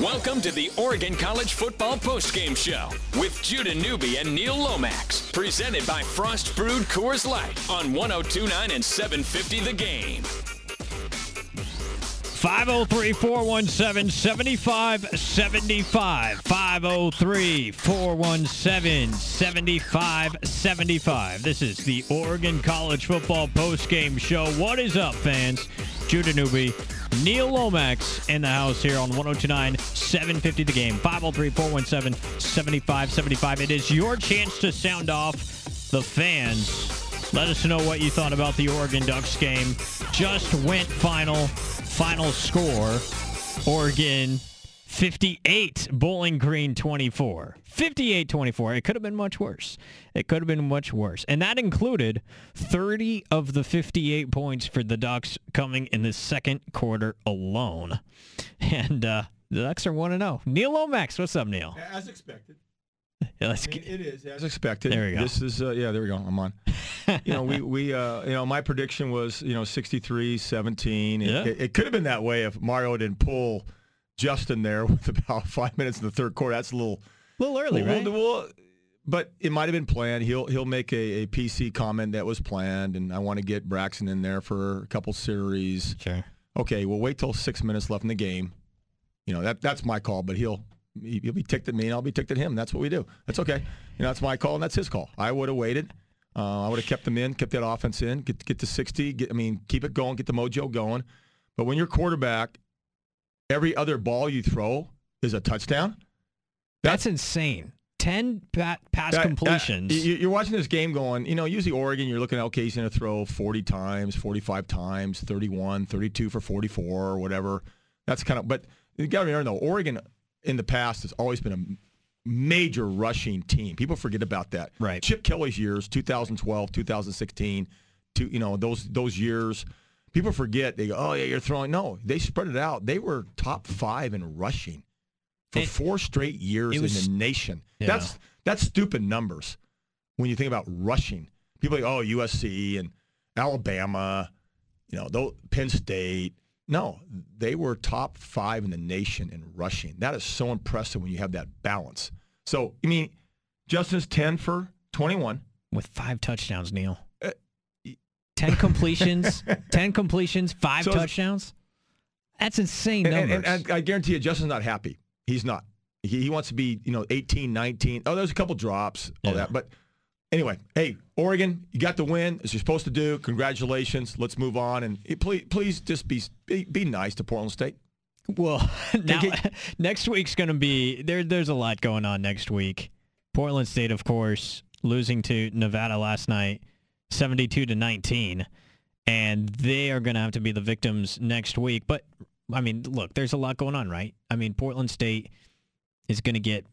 Welcome to the Oregon College Football Postgame Show with Judah Newby and Neil Lomax. Presented by Frost Brewed Coors Light on 1029 and 750 The Game. 503 417 7575. 503 417 7575. This is the Oregon College Football Postgame Show. What is up, fans? Judah Newby, Neil Lomax in the house here on 1029 750 The Game. 503 417 7575. It is your chance to sound off the fans. Let us know what you thought about the Oregon Ducks game. Just went final. Final score Oregon 58, Bowling Green 24. 58 24. It could have been much worse. It could have been much worse. And that included 30 of the 58 points for the Ducks coming in the second quarter alone. And uh, the Ducks are 1 0. Neil Lomax, what's up, Neil? As expected. Yeah, let's get, it is as expected. There we go. This is uh, yeah. There we go. I'm on. you know, we we uh, you know my prediction was you know 63 17. It, Yeah. it, it could have been that way if Mario didn't pull Justin there with about five minutes in the third quarter. That's a little a little early, well, right? well, but it might have been planned. He'll he'll make a, a PC comment that was planned, and I want to get Braxton in there for a couple series. Okay. Okay, we'll wait till six minutes left in the game. You know that that's my call, but he'll he'll be ticked at me and I'll be ticked at him. That's what we do. That's okay. You know that's my call and that's his call. I would have waited. Uh, I would have kept them in, kept that offense in, get get to sixty. Get, I mean, keep it going, get the mojo going. But when you're quarterback, every other ball you throw is a touchdown. That's insane. 10 pa- pass That- that- completions. you- you're watching this game going, you know, usually Oregon, you're looking at, okay, he's going to throw 40 times, 45 times, 31, 32 for 44 or whatever. That's kind of, but you got to remember, though, Oregon in the past has always been a major rushing team. People forget about that. Right. Chip Kelly's years, 2012, 2016, to, you know, those those years, people forget. They go, oh, yeah, you're throwing. No, they spread it out. They were top five in rushing for It- four straight years it in the nation. Yeah. That's that's stupid numbers when you think about rushing. People are like, oh, USC and Alabama, you know, those, Penn State. No, they were top five in the nation in rushing. That is so impressive when you have that balance. So, I mean, Justin's 10 for 21. with five touchdowns, Neil. Uh, 10 completions, 10 completions, five So touchdowns. That's insane numbers. and, and I guarantee you, Justin's not happy. He's not. He, he wants to be, you know, 18, 19. Oh, there's a couple drops, all Yeah. that. But anyway, hey, Oregon, you got the win as you're supposed to do. Congratulations. Let's move on. And please, please just be, be, be nice to Portland State. well, now, next week's going to be there. There's a lot going on next week. Portland State, of course, losing to Nevada last night, 72 to 19, and they are going to have to be the victims next week. But I mean, look, there's a lot going on, right? I mean, Portland State is going to get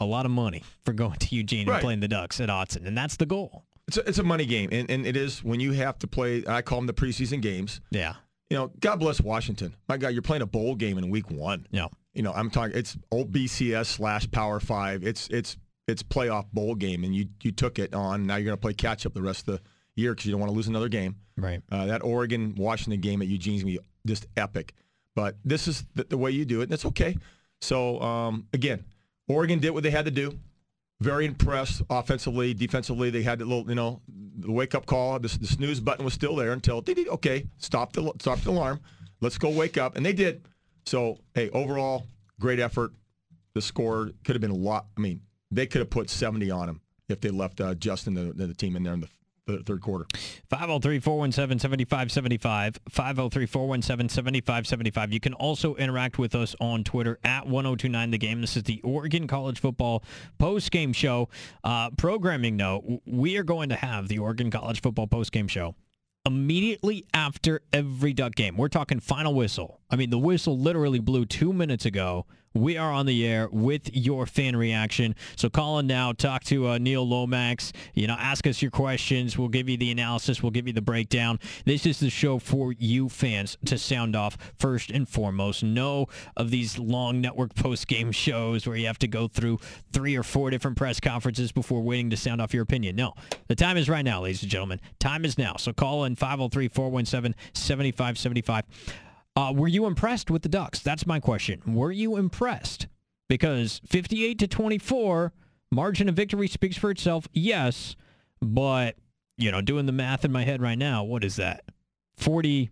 a lot of money for going to Eugene and playing the Ducks at Autzen, and that's the goal. It's a, it's a money game. And, and it is when you have to play, I call them the preseason games. Yeah, You know, God bless Washington. My God, you're playing a bowl game in week one. yeah. you know, I'm talking. It's old BCS slash Power Five. It's it's it's playoff bowl game, and you you took it on. Now you're going to play catch up the rest of the year because you don't want to lose another game. Right. Uh, that Oregon Washington game at Eugene's going to be just epic. But this is the, the way you do it, and it's okay. So um, again, Oregon did what they had to do. Very impressed offensively, defensively. They had a little, you know, the wake up call. The, the snooze button was still there until. Okay, stop the stop the alarm. Let's go wake up, and they did. So hey, overall, great effort. The score could have been a lot. I mean, they could have put 70 on them if they left uh, Justin the, the team in there in the th- third quarter. 503 417 7575. 503 417 7575. You can also interact with us on Twitter at 1029 The Game. This is the Oregon College Football post game show. Uh, programming note we are going to have the Oregon College Football post game show immediately after every Duck game. We're talking final whistle. I mean, the whistle literally blew two minutes ago. We are on the air with your fan reaction. So call in now, talk to uh, Neil Lomax. You know, ask us your questions. We'll give you the analysis. We'll give you the breakdown. This is the show for you fans to sound off first and foremost. No of these long network post game shows where you have to go through three or four different press conferences before waiting to sound off your opinion. No, the time is right now, ladies and gentlemen. Time is now. So call in 503 417 7575. Uh, were you impressed with the Ducks? That's my question. Were you impressed? Because 58 to 24, margin of victory speaks for itself. Yes, but you know, doing the math in my head right now, what is that? 40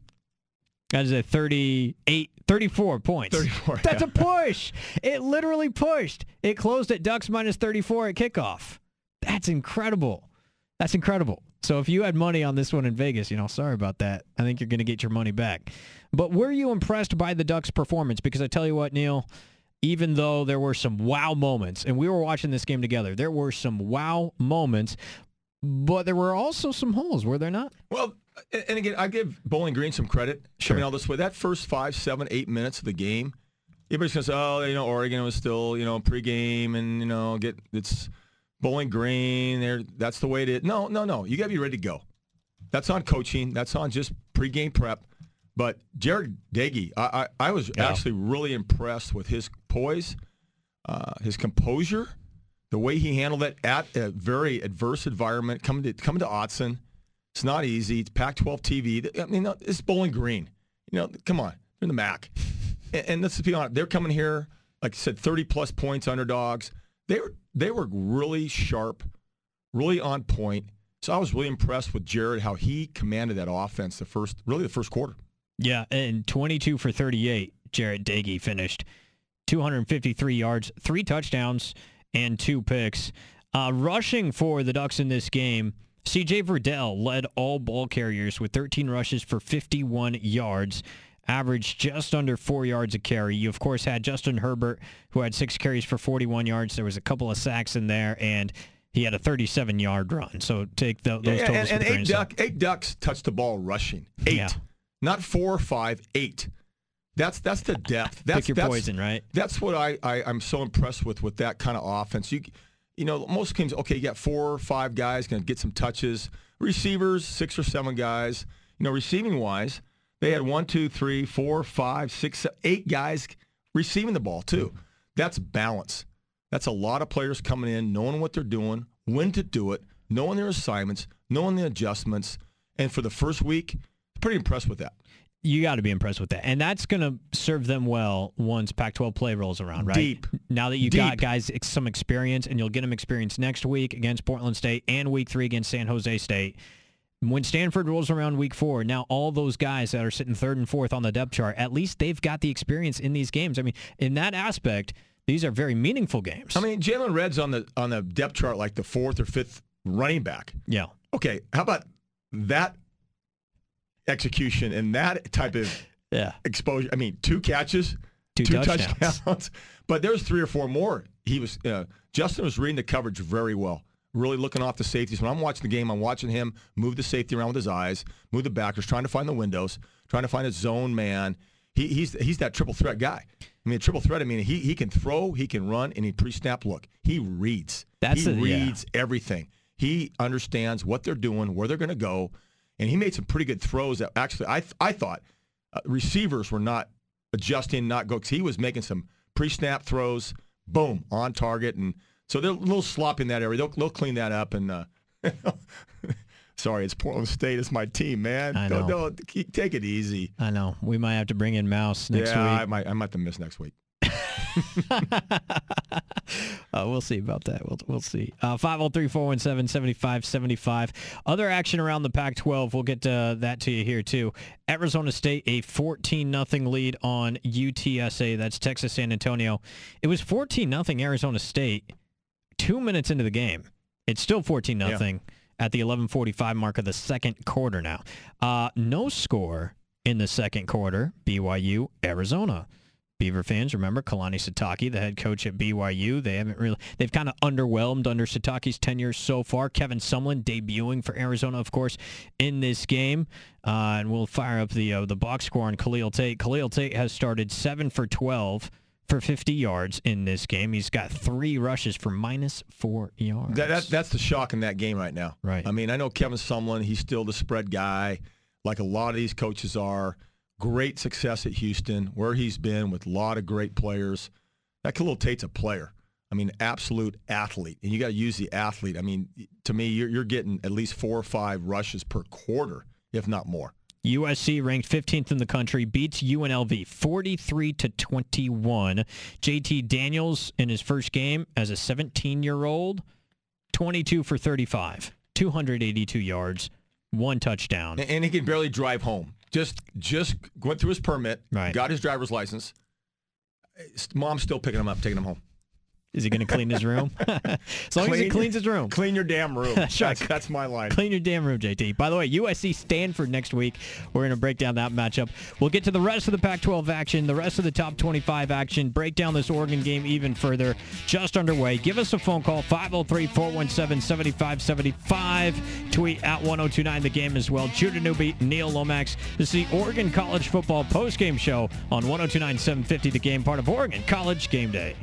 that is a 38 34 points. 34. That's yeah. a push. It literally pushed. It closed at Ducks minus 34 at kickoff. That's incredible. That's incredible. So if you had money on this one in Vegas, you know, sorry about that. I think you're going to get your money back. But were you impressed by the Ducks' performance? Because I tell you what, Neil, even though there were some wow moments, and we were watching this game together, there were some wow moments, but there were also some holes, were there not? Well, and again, I give Bowling Green some credit Sure. all this way. That first five, seven, eight minutes of the game, everybody's gonna say, "Oh, you know, Oregon was still, you know, pregame, and you know, get it's Bowling Green. There, that's the way it is." No, no, no. You gotta be ready to go. That's on coaching. That's on just pregame prep. But Jarret Doege, I, I, I was Yeah. actually really impressed with his poise, uh, his composure, the way he handled it at a very adverse environment. Coming to coming to Autzen, it's not easy. It's Pac-12 TV. I mean, it's Bowling Green. You know, come on, they're in the MAC, and, and let's be honest, they're coming here. Like I said, 30 plus points underdogs. They were they were really sharp, really on point. So I was really impressed with Jarret how he commanded that offense the first really the first quarter. Yeah, and 22 for 38, Jarret Doege finished. 253 yards, three touchdowns, and two picks. Uh, rushing for the Ducks in this game, CJ Verdell led all ball carriers with 13 rushes for 51 yards, averaged just under four yards a carry. You, of course, had Justin Herbert, who had six carries for 41 yards. There was a couple of sacks in there, and he had a 37-yard run. So take the, those Yeah, totals and, and with a grain eight, duck, eight ducks touched the ball rushing. Eight, Yeah. not four or five. Eight. That's that's the depth. That's Pick your that's, poison, right? That's what I, I I'm so impressed with with that kind of offense. You you know most teams okay you got four or five guys going to get some touches. Receivers six or seven guys. You know receiving wise they had one two three four five six se- eight guys receiving the ball too. That's balance. That's a lot of players coming in, knowing what they're doing, when to do it, knowing their assignments, knowing the adjustments. And for the first week, pretty impressed with that. You got to be impressed with that. And that's going to serve them well once Pac-12 play rolls around, right? Deep. Now that you got Deep. guys some experience, and you'll get them experience next week against Portland State and week three against San Jose State. When Stanford rolls around week four, now all those guys that are sitting third and fourth on the depth chart, at least they've got the experience in these games. I mean, in that aspect, these are very meaningful games. I mean, Jaylon Redd's on the on the depth chart like the fourth or fifth running back. yeah. Okay, how about that execution and that type of Yeah. exposure? I mean, two catches, Two touchdowns. touchdowns. but there's three or four more. He was uh, Justin was reading the coverage very well. Really looking off the safeties. When I'm watching the game, I'm watching him move the safety around with his eyes, move the backers, trying to find the windows, trying to find a zone man. He, he's he's that triple threat guy. I mean, triple threat. I mean, he he can throw, he can run, and he pre-snap look. He reads. That's he yeah. reads everything. He understands what they're doing, where they're going to go, and he made some pretty good throws. That actually, I I thought uh, receivers were not adjusting, not go. 'cause he was making some pre-snap throws, boom, on target, and so they're a little sloppy in that area. They'll they'll clean that up. And uh, sorry, it's Portland State. It's my team, man. I Don't- know. don't- keep- take it easy. I know. We might have to bring in Mouse next yeah, I week. might I might have to miss next week. uh, we'll see about that. We'll, we'll see. Uh, 503-417-7575. Other action around the Pac-12. We'll get to that to you here, too. Arizona State, a 14-0 lead on UTSA. That's Texas San Antonio. It was 14-0 Arizona State two minutes into the game. It's still 14-0 at the 11:45 mark of the second quarter now. Uh, no score in the second quarter. BYU, Arizona. Beaver fans remember Kalani Sitake, the head coach at BYU. They haven't really, they've kind of underwhelmed under Sitake's tenure so far. Kevin Sumlin debuting for Arizona, of course, in this game. Uh, and we'll fire up the uh, the box score on Khalil Tate. Khalil Tate has started seven for 12 for 50 yards in this game. He's got three rushes for minus four yards. That, that, that's the shock in that game right now. Right. I mean, I know Kevin Sumlin, he's still the spread guy, like a lot of these coaches are. Great success at Houston, where he's been with a lot of great players. That Khalil Tate's a player. I mean, absolute athlete. And you got to use the athlete. I mean, to me, you're, you're getting at least four or five rushes per quarter, if not more. USC ranked 15th in the country beats UNLV 43 to 21. JT Daniels in his first game as a 17-year-old 22 for 35, 282 yards, one touchdown. And, he can barely drive home. Just just went through his permit, Right. got his driver's license. Mom's still picking him up, taking him home. Is he going to clean his room? as long as he cleans his room. Clean your damn room. That's right. that's, that's my line. Clean your damn room, JT. By the way, USC Stanford next week. We're going to break down that matchup. We'll get to the rest of the Pac-12 action, the rest of the top 25 action, break down this Oregon game even further. Just underway. Give us a phone call, 503-417-7575. Tweet at 1029 the game as well. Judah Newby, Neil Lomax. This is the Oregon College Football postgame show on 1029 750 the game, part of Oregon College Game Day.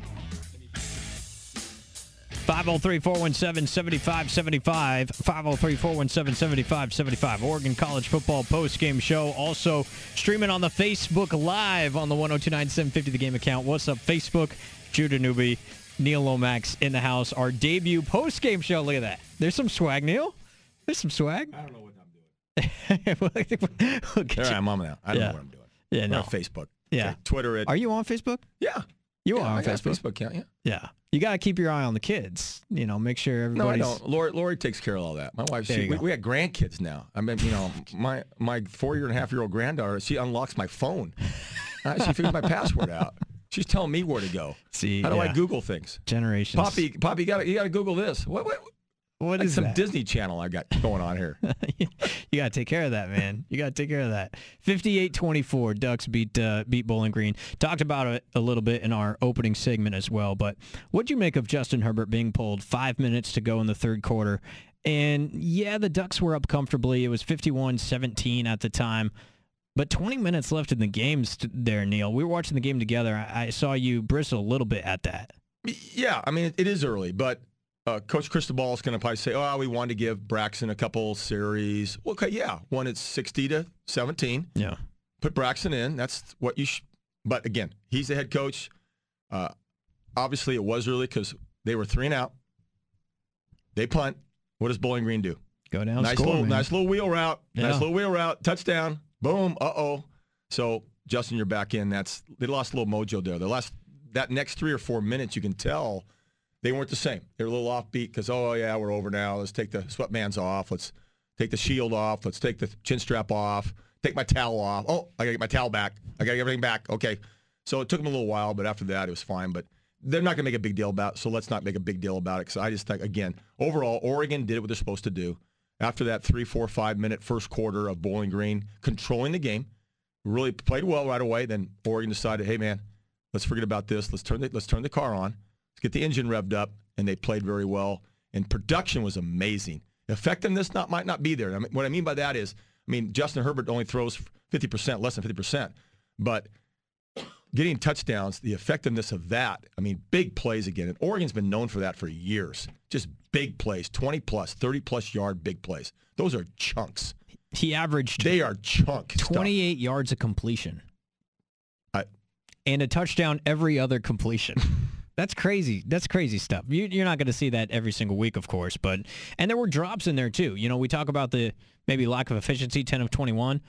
503-417-7575. 503-417-7575. Oregon College Football post-game show. Also streaming on the Facebook Live on the 1029 750 The Game account. What's up, Facebook? Judah Newby, Neil Lomax in the house. Our debut post-game show. Look at that. There's some swag, Neil. There's some swag. I don't know what I'm doing. we'll There you- I am, mom now. I don't Yeah. know what I'm doing. Yeah, We're no. Facebook. Yeah. Okay, Twitter. It. Are you on Facebook? Yeah. You yeah, are on I Facebook. Facebook account. Yeah. Yeah. You got to keep your eye on the kids. You know, make sure No, I don't. Lori, Lori takes care of all that. My wife, she, we, we got grandkids now. I mean, you know, my my four year and a half year old granddaughter, she unlocks my phone. Uh, she figures my password out. She's telling me where to go. See, How do I yeah. Google things? Generations. Poppy, Poppy, you got you got to Google this. What what? What Like is some that? Disney Channel I got going on here. you got to take care of that, man. You got to take care of that. 58-24, Ducks beat uh, beat Bowling Green. Talked about it a little bit in our opening segment as well. But what'd you make of Justin Herbert being pulled five minutes to go in the third quarter? And yeah, the Ducks were up comfortably. It was 51-17 at the time. But 20 minutes left in the game there, Neil. We were watching the game together. I, I saw you bristle a little bit at that. Yeah, I mean it is early, but uh, Coach Cristobal is going to probably say, "Oh, we wanted to give Braxton a couple series." Well, okay, yeah, one it's sixty to seventeen. Yeah. Put Braxton in. That's what you. Sh- but again, he's the head coach. Uh, obviously, it was early because they were three and out. They punt. What does Bowling Green do? Go down, nice score, little, man. nice little wheel route. Yeah. Nice little wheel route. Touchdown. Boom. Uh oh. So Justin, you're back in. That's they lost a little mojo there. The last that next three or four minutes, you can tell they weren't the same. They were a little offbeat because oh, oh yeah, we're over now. Let's take the sweatbands off. Let's take the shield off. Let's take the chin strap off. Take my towel off. Oh, I gotta get my towel back. I gotta get everything back. Okay. So it took them a little while, but after that, it was fine. But they're not gonna make a big deal about. It, so let's not make a big deal about it. Because I just think again, overall, Oregon did what they're supposed to do. After that three, four, five minute first quarter of Bowling Green controlling the game, really played well right away. Then Oregon decided, hey man, let's forget about this. Let's turn the let's turn the car on. Get the engine revved up, and they played very well. And production was amazing. Effectiveness not might not be there. I mean, what I mean by that is, I mean Justin Herbert only throws 50%, less than 50%, but getting touchdowns, the effectiveness of that. I mean, big plays again. And Oregon's been known for that for years. Just big plays, 20 plus, 30 plus yard big plays. Those are chunks. He averaged They are chunk stuff. 28 yards of completion. I- and a touchdown every other completion. That's crazy. That's crazy stuff. You, you're not going to see that every single week, of course, but and there were drops in there too. You know, we talk about the maybe lack of efficiency, 10 of 21,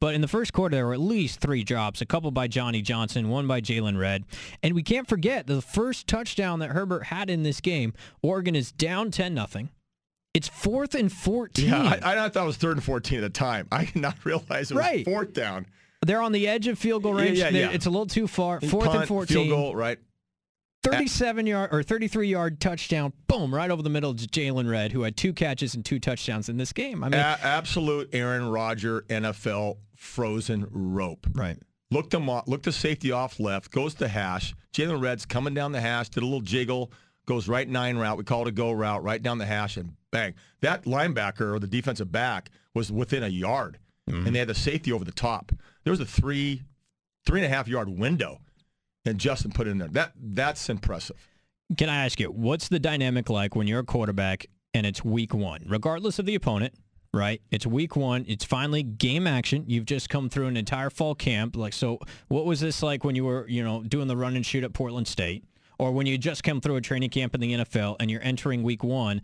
but in the first quarter there were at least three drops, a couple by Johnny Johnson, one by Jaylon Redd, and we can't forget the first touchdown that Herbert had in this game. Oregon is down 10 nothing. It's fourth and 14. Yeah, I, I thought it was third and 14 at the time. I did not realize it was Right. fourth down. They're on the edge of field goal range. yeah, They're- yeah. It's a little too far. Fourth Punt, and 14. Field goal, right? 37 yard or 33 yard touchdown. Boom, right over the middle to Jaylon Redd, who had two catches and two touchdowns in this game. I mean, A- absolute Aaron Rodger NFL frozen rope. right. Looked him off, looked the safety off left, goes to hash. Jaylon Redd's coming down the hash, did a little jiggle, goes right nine route. We call it a go route, right down the hash, and bang. That linebacker or the defensive back was within a yard, mm-hmm. and they had the safety over the top. There was a three, three and a half yard window, and Justin put it in there. That that's impressive. Can I ask you, what's the dynamic like when you're a quarterback and it's week one, regardless of the opponent? Right, it's week one. It's finally game action. You've just come through an entire fall camp. Like, so what was this like when you were, you know, doing the run and shoot at Portland State, or when you just come through a training camp in the NFL and you're entering week one?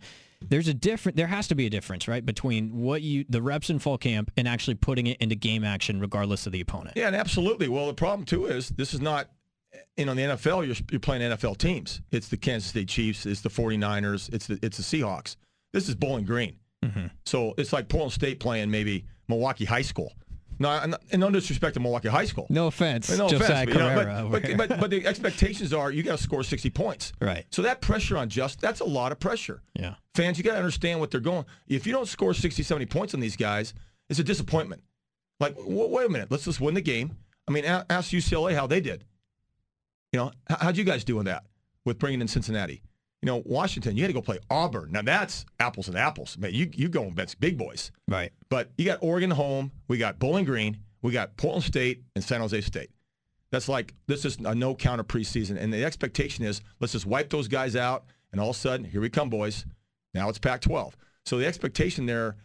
there's a different there has to be a difference right between what you the reps in fall camp and actually putting it into game action regardless of the opponent Yeah, and absolutely. Well, the problem too is this is not, you know, in the NFL, you're, you're playing NFL teams. It's the Kansas State Chiefs, it's the 49ers, it's the, it's the Seahawks. This is Bowling Green. Mm-hmm. So it's like Portland State playing maybe Milwaukee High School. No, and no disrespect to Milwaukee High School. no offense No offense, but, you know, but, but, but, but the expectations are you got to score 60 points. Right. So that pressure on just that's a lot of pressure. yeah Fans, you got to understand what they're going. If you don't score 60, 70 points on these guys, it's a disappointment. Like, w- wait a minute, let's just win the game. I mean, a- ask UCLA how they did. You know, how'd you guys do in that with bringing in Cincinnati? You know, Washington, you had to go play Auburn. Now that's apples and apples. Man, you you go against big boys. right But you got Oregon home, we got Bowling Green, we got Portland State and San Jose State. That's like this is a no counter preseason, and the expectation is let's just wipe those guys out, and all of a sudden here we come, boys. Now it's Pac-12. So the expectation there,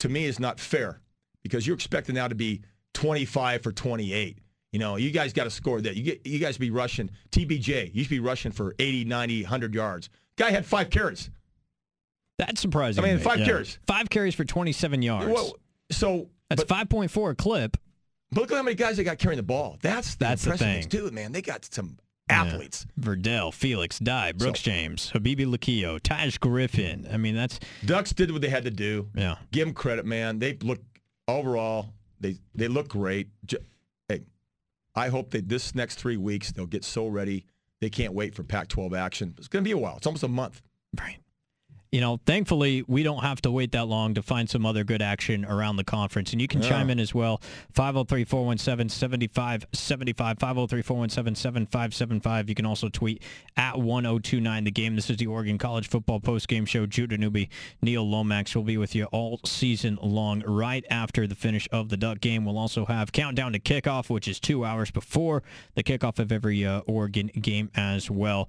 to me, is not fair because you're expecting now to be 25 for 28. You know, you guys got to score that. You get you guys be rushing TBJ. You should be rushing for 80, 90, 100 yards. Guy had five carries. that's surprising I mean, me, five yeah. carries. five carries for 27 yards Well, so that's but- 5.4 a clip But look at how many guys they got carrying the ball. That's the That's the thing. dude. Man, they got some athletes. Verdell, Felix, Dye, Brooks James, Habibi-Likio, Taj Griffin. I mean, that's Ducks did what they had to do. yeah. Give them credit, man. They look overall. They they look great. J- I hope that this next three weeks they'll get so ready. They can't wait for Pac-12 action. It's going to be a while. It's almost a month. Right. You know, thankfully, we don't have to wait that long to find some other good action around the conference. And you can Yeah. chime in as well. 503 417 7575. 503 417 7575. You can also tweet at 1029 the game. This is the Oregon College Football Post Game Show. Judah Newby, Neil Lomax will be with you all season long right after the finish of the Duck game. We'll also have Countdown to Kickoff, which is two hours before the kickoff of every uh, Oregon game as well.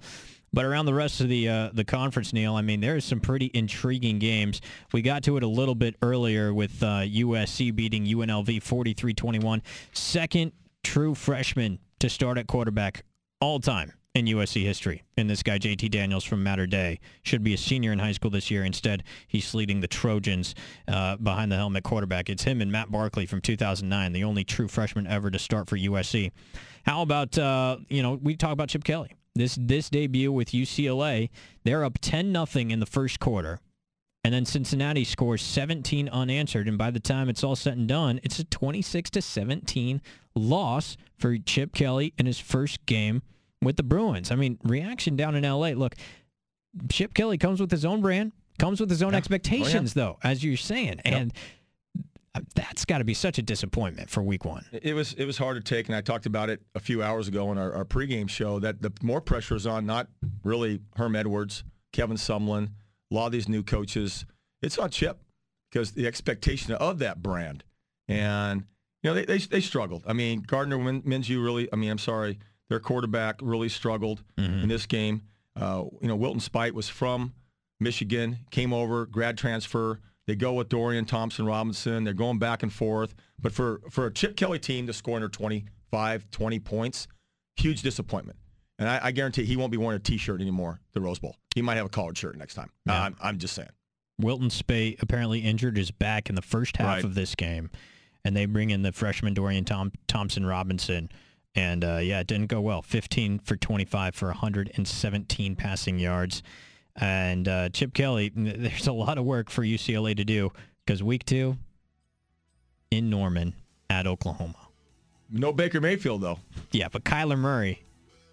But around the rest of the uh, the conference, Neil, I mean, there is some pretty intriguing games. We got to it a little bit earlier with uh, USC beating UNLV 43-21. Second true freshman to start at quarterback all time in USC history. And this guy, JT Daniels from Mater Dei, should be a senior in high school this year. Instead, he's leading the Trojans uh, behind the helmet quarterback. It's him and Matt Barkley from 2009, the only true freshman ever to start for USC. How about, uh, you know, we talk about Chip Kelly. This this debut with UCLA, they're up 10 nothing in the first quarter. And then Cincinnati scores 17 unanswered, and by the time it's all said and done, it's a 26 to 17 loss for Chip Kelly in his first game with the Bruins. I mean, reaction down in LA. Look, Chip Kelly comes with his own brand, comes with his own Yeah. Oh, yeah. expectations, though, as you're saying, and uh, that's got to be such a disappointment for Week One. It was it was hard to take, and I talked about it a few hours ago in our, our pregame show. That the more pressure is on not really Herm Edwards, Kevin Sumlin, a lot of these new coaches. It's on Chip because the expectation of that brand, and you know they they, they struggled. I mean Gardner Min- Minshew really. I mean I'm sorry, their quarterback really struggled in this game. Uh, you know Wilton Speight was from Michigan, came over, grad transfer. They go with Dorian Thompson Robinson. They're going back and forth. But for, for a Chip Kelly team to score under 25, 20 points, huge disappointment. And I, I guarantee he won't be wearing a T-shirt anymore, the Rose Bowl. He might have a collared shirt next time. Yeah. I'm, I'm just saying. Wilton Speight apparently injured his back in the first half Right. of this game, and they bring in the freshman Dorian Tom- Thompson Robinson. And uh, yeah, it didn't go well. 15 for 25 for 117 passing yards. And uh, Chip Kelly, there's a lot of work for UCLA to do because week two in Norman at Oklahoma. No Baker Mayfield, though. Yeah, but Kyler Murray,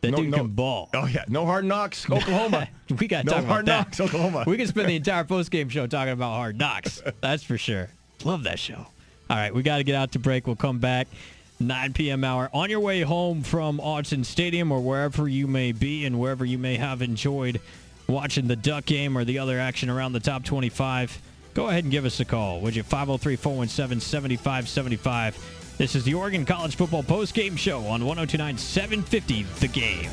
that No- dude no- can ball. Oh, yeah. No hard knocks, Oklahoma. we got to no talk hard about that. knocks, Oklahoma. We can spend the entire post-game show talking about hard knocks. That's for sure. Love that show. All right, we got to get out to break. We'll come back. 9 p.m. hour. On your way home from Autzen Stadium or wherever you may be and wherever you may have enjoyed watching the Duck game or the other action around the top 25, go ahead and give us a call. Would you? 503 417 7575. This is the Oregon College Football Post Game Show on 1029 750 The Game.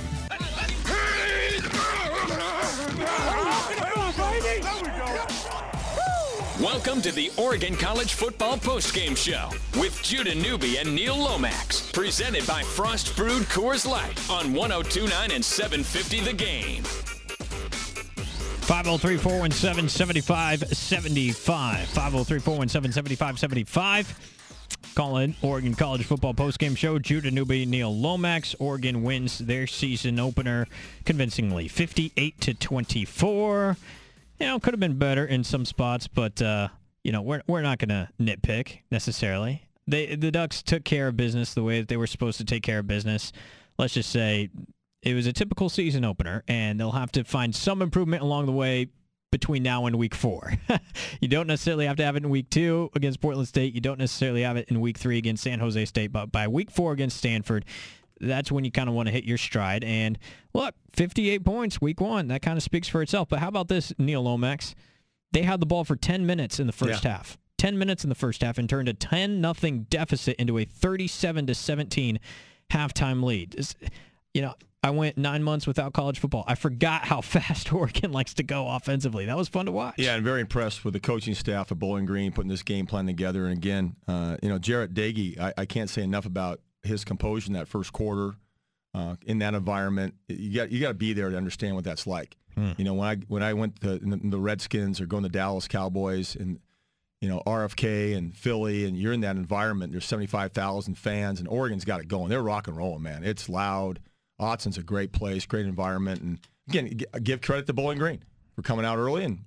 Welcome to the Oregon College Football Postgame Show with Judah Newby and Neil Lomax. Presented by Frost Brewed Coors Light on 1029 and 750 The Game. 503 417 7575. 503 417 7575. Calling Oregon College Football postgame show. Judah Newby, Neil Lomax. Oregon wins their season opener convincingly, 58 to 24. You know, could have been better in some spots, but uh, you know, we're we're not going to nitpick necessarily. They the Ducks took care of business the way that they were supposed to take care of business. Let's just say it was a typical season opener, and they'll have to find some improvement along the way between now and week four. you don't necessarily have to have it in week two against Portland State. You don't necessarily have it in week three against San Jose State, but by week four against Stanford, that's when you kind of want to hit your stride. And look, 58 points week one. That kind of speaks for itself. But how about this, Neil Lomax? They had the ball for 10 minutes in the first yeah. half. 10 minutes in the first half and turned a 10 nothing deficit into a 37 to 17 halftime lead. You know, I went nine months without college football. I forgot how fast Oregon likes to go offensively. That was fun to watch. Yeah, and very impressed with the coaching staff at Bowling Green putting this game plan together. And again, uh, you know, Jarret Doege, I, I, can't say enough about his composure in that first quarter. Uh, in that environment, you got you got to be there to understand what that's like. Hmm. You know, when I when I went to the Redskins or going to Dallas Cowboys and you know RFK and Philly, and you're in that environment. There's 75,000 fans, and Oregon's got it going. They're rock and rolling, man. It's loud Autzen's a great place, great environment, and again, give credit to Bowling Green for coming out early and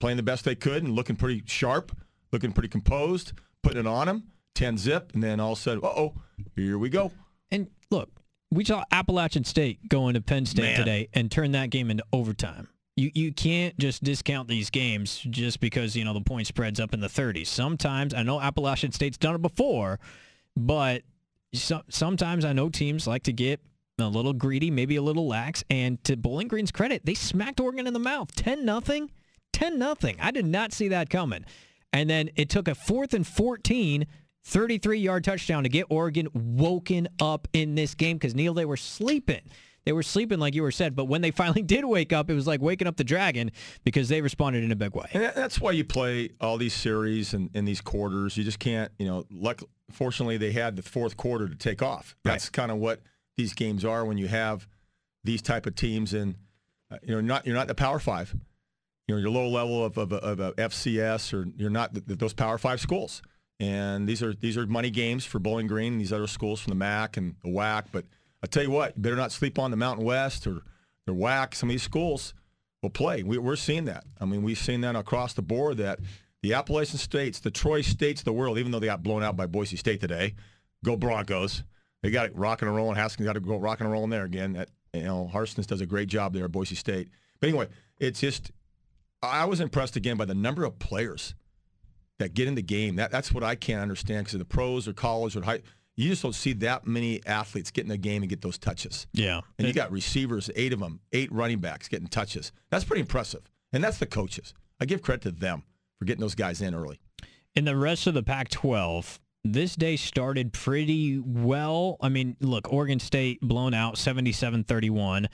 playing the best they could and looking pretty sharp, looking pretty composed, putting it on them, 10 zip, and then all said, uh oh, here we go. And look, we saw Appalachian State going to Penn State Man. today and turn that game into overtime. You you can't just discount these games just because you know the point spreads up in the 30s. Sometimes I know Appalachian State's done it before, but so, sometimes I know teams like to get a little greedy, maybe a little lax. And to Bowling Green's credit, they smacked Oregon in the mouth. 10 nothing, 10 nothing. I did not see that coming. And then it took a fourth and 14, 33 yard touchdown to get Oregon woken up in this game because Neil, they were sleeping. They were sleeping, like you were said, but when they finally did wake up, it was like waking up the dragon because they responded in a big way. And that's why you play all these series and, and these quarters. You just can't, you know, luck, fortunately, they had the fourth quarter to take off. That's right. kind of what these games are when you have these type of teams and uh, you know not you're not the Power Five, you know you're low level of, of, of, FCS or you're not the, those Power Five schools. And these are these are money games for Bowling Green and these other schools from the MAC and the WAC. But I tell you what, you better not sleep on the Mountain West or the WAC. Some of these schools will play. We, we're seeing that. I mean, we've seen that across the board that the Appalachian states, the Troy states of the world, even though they got blown out by Boise State today, go Broncos they got it rocking and rolling. Haskins got to go rocking and rolling there again. At, you know, Harsin's does a great job there at Boise State. But anyway, it's just I was impressed again by the number of players that get in the game. That that's what I can't understand because of the pros or college or high. You just don't see that many athletes get in the game and get those touches. Yeah. And you got receivers, eight of them, eight running backs getting touches. That's pretty impressive. And that's the coaches. I give credit to them for getting those guys in early. In the rest of the Pac 12, this day started pretty well. I mean, look, Oregon State blown out 77-31.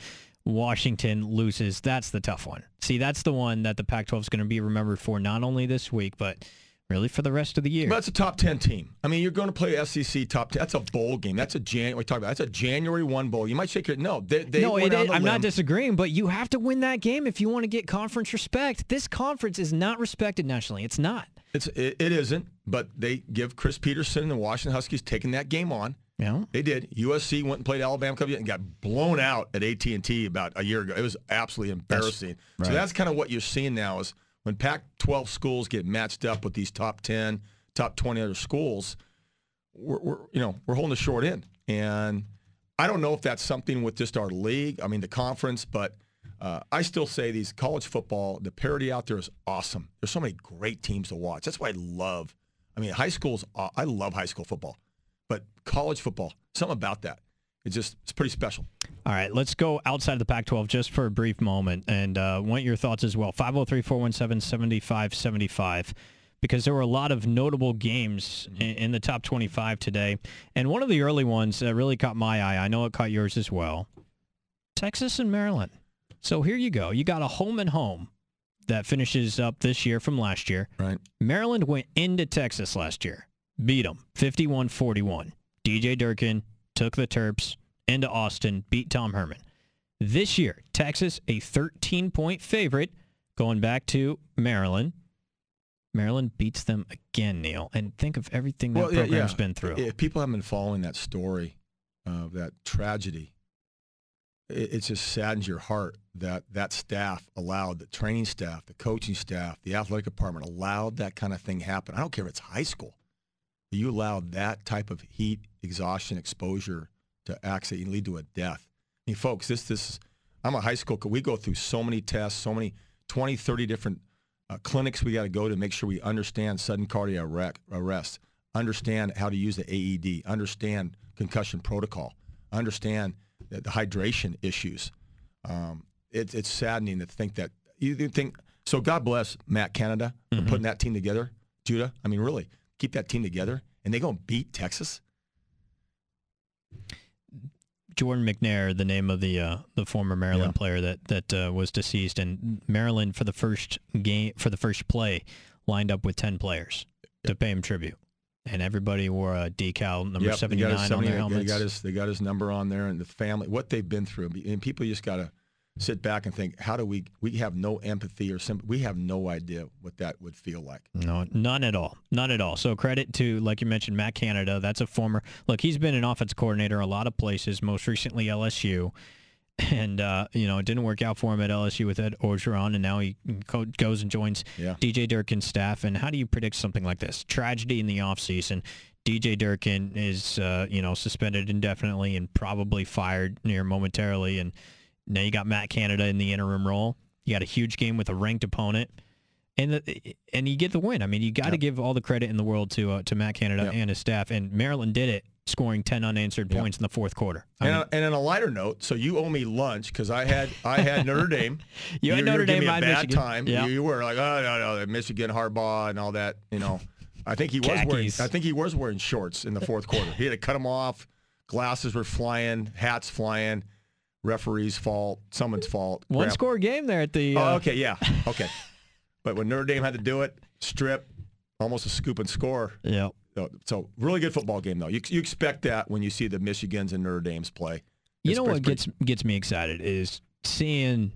Washington loses. That's the tough one. See, that's the one that the Pac-12 is going to be remembered for not only this week, but really for the rest of the year. But that's a top 10 team. I mean, you're going to play SEC top 10. That's a bowl game. That's a January talk about. That's a January 1 bowl. You might shake your no, they, they No, it, I'm limb. not disagreeing, but you have to win that game if you want to get conference respect. This conference is not respected nationally. It's not. It's it, it isn't, but they give Chris Petersen and the Washington Huskies taking that game on. Yeah, they did. USC went and played Alabama Cup and got blown out at AT and T about a year ago. It was absolutely embarrassing. That's, right. So that's kind of what you're seeing now is when Pac-12 schools get matched up with these top 10, top 20 other schools. We're, we're you know we're holding the short end, and I don't know if that's something with just our league. I mean the conference, but uh, I still say these college football, the parity out there is awesome. There's so many great teams to watch. That's why I love. I mean, high school's. I love high school football, but college football, something about that. It's just it's pretty special. All right, let's go outside of the Pac-12 just for a brief moment, and uh, want your thoughts as well. 503-417-7575 because there were a lot of notable games in, in, the top 25 today. And one of the early ones that really caught my eye, I know it caught yours as well, Texas and Maryland. So here you go. You got a home and home that finishes up this year from last year. Right. Maryland went into Texas last year, beat them 51-41. DJ Durkin took the Terps into Austin, beat Tom Herman. This year, Texas, a 13-point favorite, going back to Maryland. Maryland beats them again, Neil. And think of everything that Well, yeah, yeah. been through. If people haven't been following that story of that tragedy, it, it just saddens your heart that that staff allowed, the training staff, the coaching staff, the athletic department allowed that kind of thing happen. I don't care if it's high school. You allowed that type of heat, exhaustion, exposure to actually lead to a death. I mean, folks, this this I'm a high school. We go through so many tests, so many 20, 30 different uh, clinics we got to go to make sure we understand sudden cardiac arrest, understand how to use the AED, understand concussion protocol, understand the, the hydration issues. Um, it, it's saddening to think that you think. So God bless Matt Canada for putting that team together. Judah, I mean, really keep that team together, and they gonna beat Texas. Jordan McNair, the name of the uh, the former Maryland Yeah. player that that uh, was deceased, and Maryland for the first game for the first play lined up with ten players to pay him tribute, and everybody wore a decal number Yep, they got his nine on 70 their They got his they got his number on there, and the family, what they've been through, and people just got to sit back and think, how do we? We have no empathy or sympathy. We have no idea what that would feel like. No, none at all. None at all. So credit to, like you mentioned, Matt Canada. That's a former. Look, he's been an offense coordinator a lot of places. Most recently LSU, and uh, you know it didn't work out for him at LSU with Ed Orgeron, and now he co- goes and joins Yeah. DJ Durkin's staff. And how do you predict something like this? Tragedy in the offseason. DJ Durkin is, uh, you know, suspended indefinitely and probably fired near momentarily. And now you got Matt Canada in the interim role. You got a huge game with a ranked opponent and the, and you get the win. I mean, you got to Yep. give all the credit in the world to uh, to Matt Canada Yep. and his staff. And Maryland did it, scoring ten unanswered Yep. points in the fourth quarter. And, mean, on- and on a lighter note, so you owe me lunch because I had I had Notre Dame. You had Notre Dame, me a bad Michigan. time. Yeah. You, you were like, oh no no, Michigan Harbaugh and all that. You know, I think he was wearing I think he was wearing shorts in the fourth quarter. He had to cut them off. Glasses were flying, hats flying. Referee's fault, someone's fault. one score game there at the. Uh, Oh, okay, yeah, okay. but when Notre Dame had to do it, strip, almost a scoop and score. Yeah. So, so really good football game though. You, you expect that when you see the Michigans and Notre Dames play. You know what gets gets me excited is seeing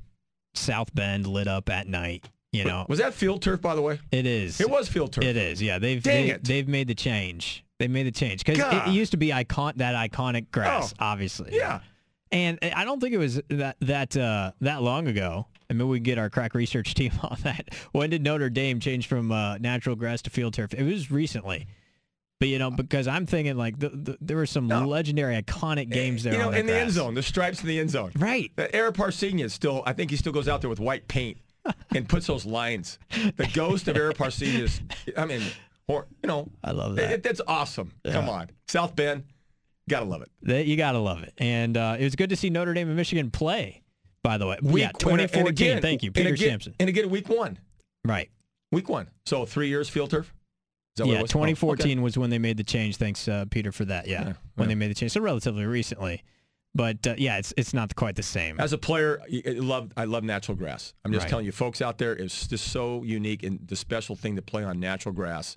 South Bend lit up at night. You know, Was that field turf, by the way? it is. It was field turf. It is. Yeah, they've Dang they, it. they've made the change. They made the change because it, it used to be icon that iconic grass, Oh. obviously. Yeah. And I don't think it was that that uh, that long ago. I mean, we can get our crack research team on that. When did Notre Dame change from uh, natural grass to field turf? It was recently. But you know, because I'm thinking like the, the, there were some No. legendary, iconic games there. You know, in the end zone, the stripes in the end zone. right? Uh, Ara Parseghian is still, I think he still goes out there with white paint and puts those lines. The ghost of Ara Parseghian is, I mean, or, you know, I love that. it- that's awesome. Come on. South Bend, gotta love it. That- you gotta love it. And uh, it was good to see Notre Dame and Michigan play. By the way, yeah, Week- and 2014. again- Thank you, and Peter again- Sampson. And again, week one. Right. Week one. So three years field turf? Yeah, was? Oh, 2014 was when they made the change. Thanks, uh, Peter, for that. Yeah, Yeah, when yeah. they made the change. So relatively recently, but uh, yeah, it's it's not quite the same. As a player, I I love I love natural grass. I'm just Right. telling you, folks out there, it's just so unique and the special thing to play on natural grass.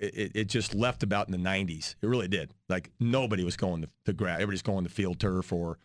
It, it, it just left about in the 90s. It really did. Like nobody was going to, to grass. Everybody's going to field turf or,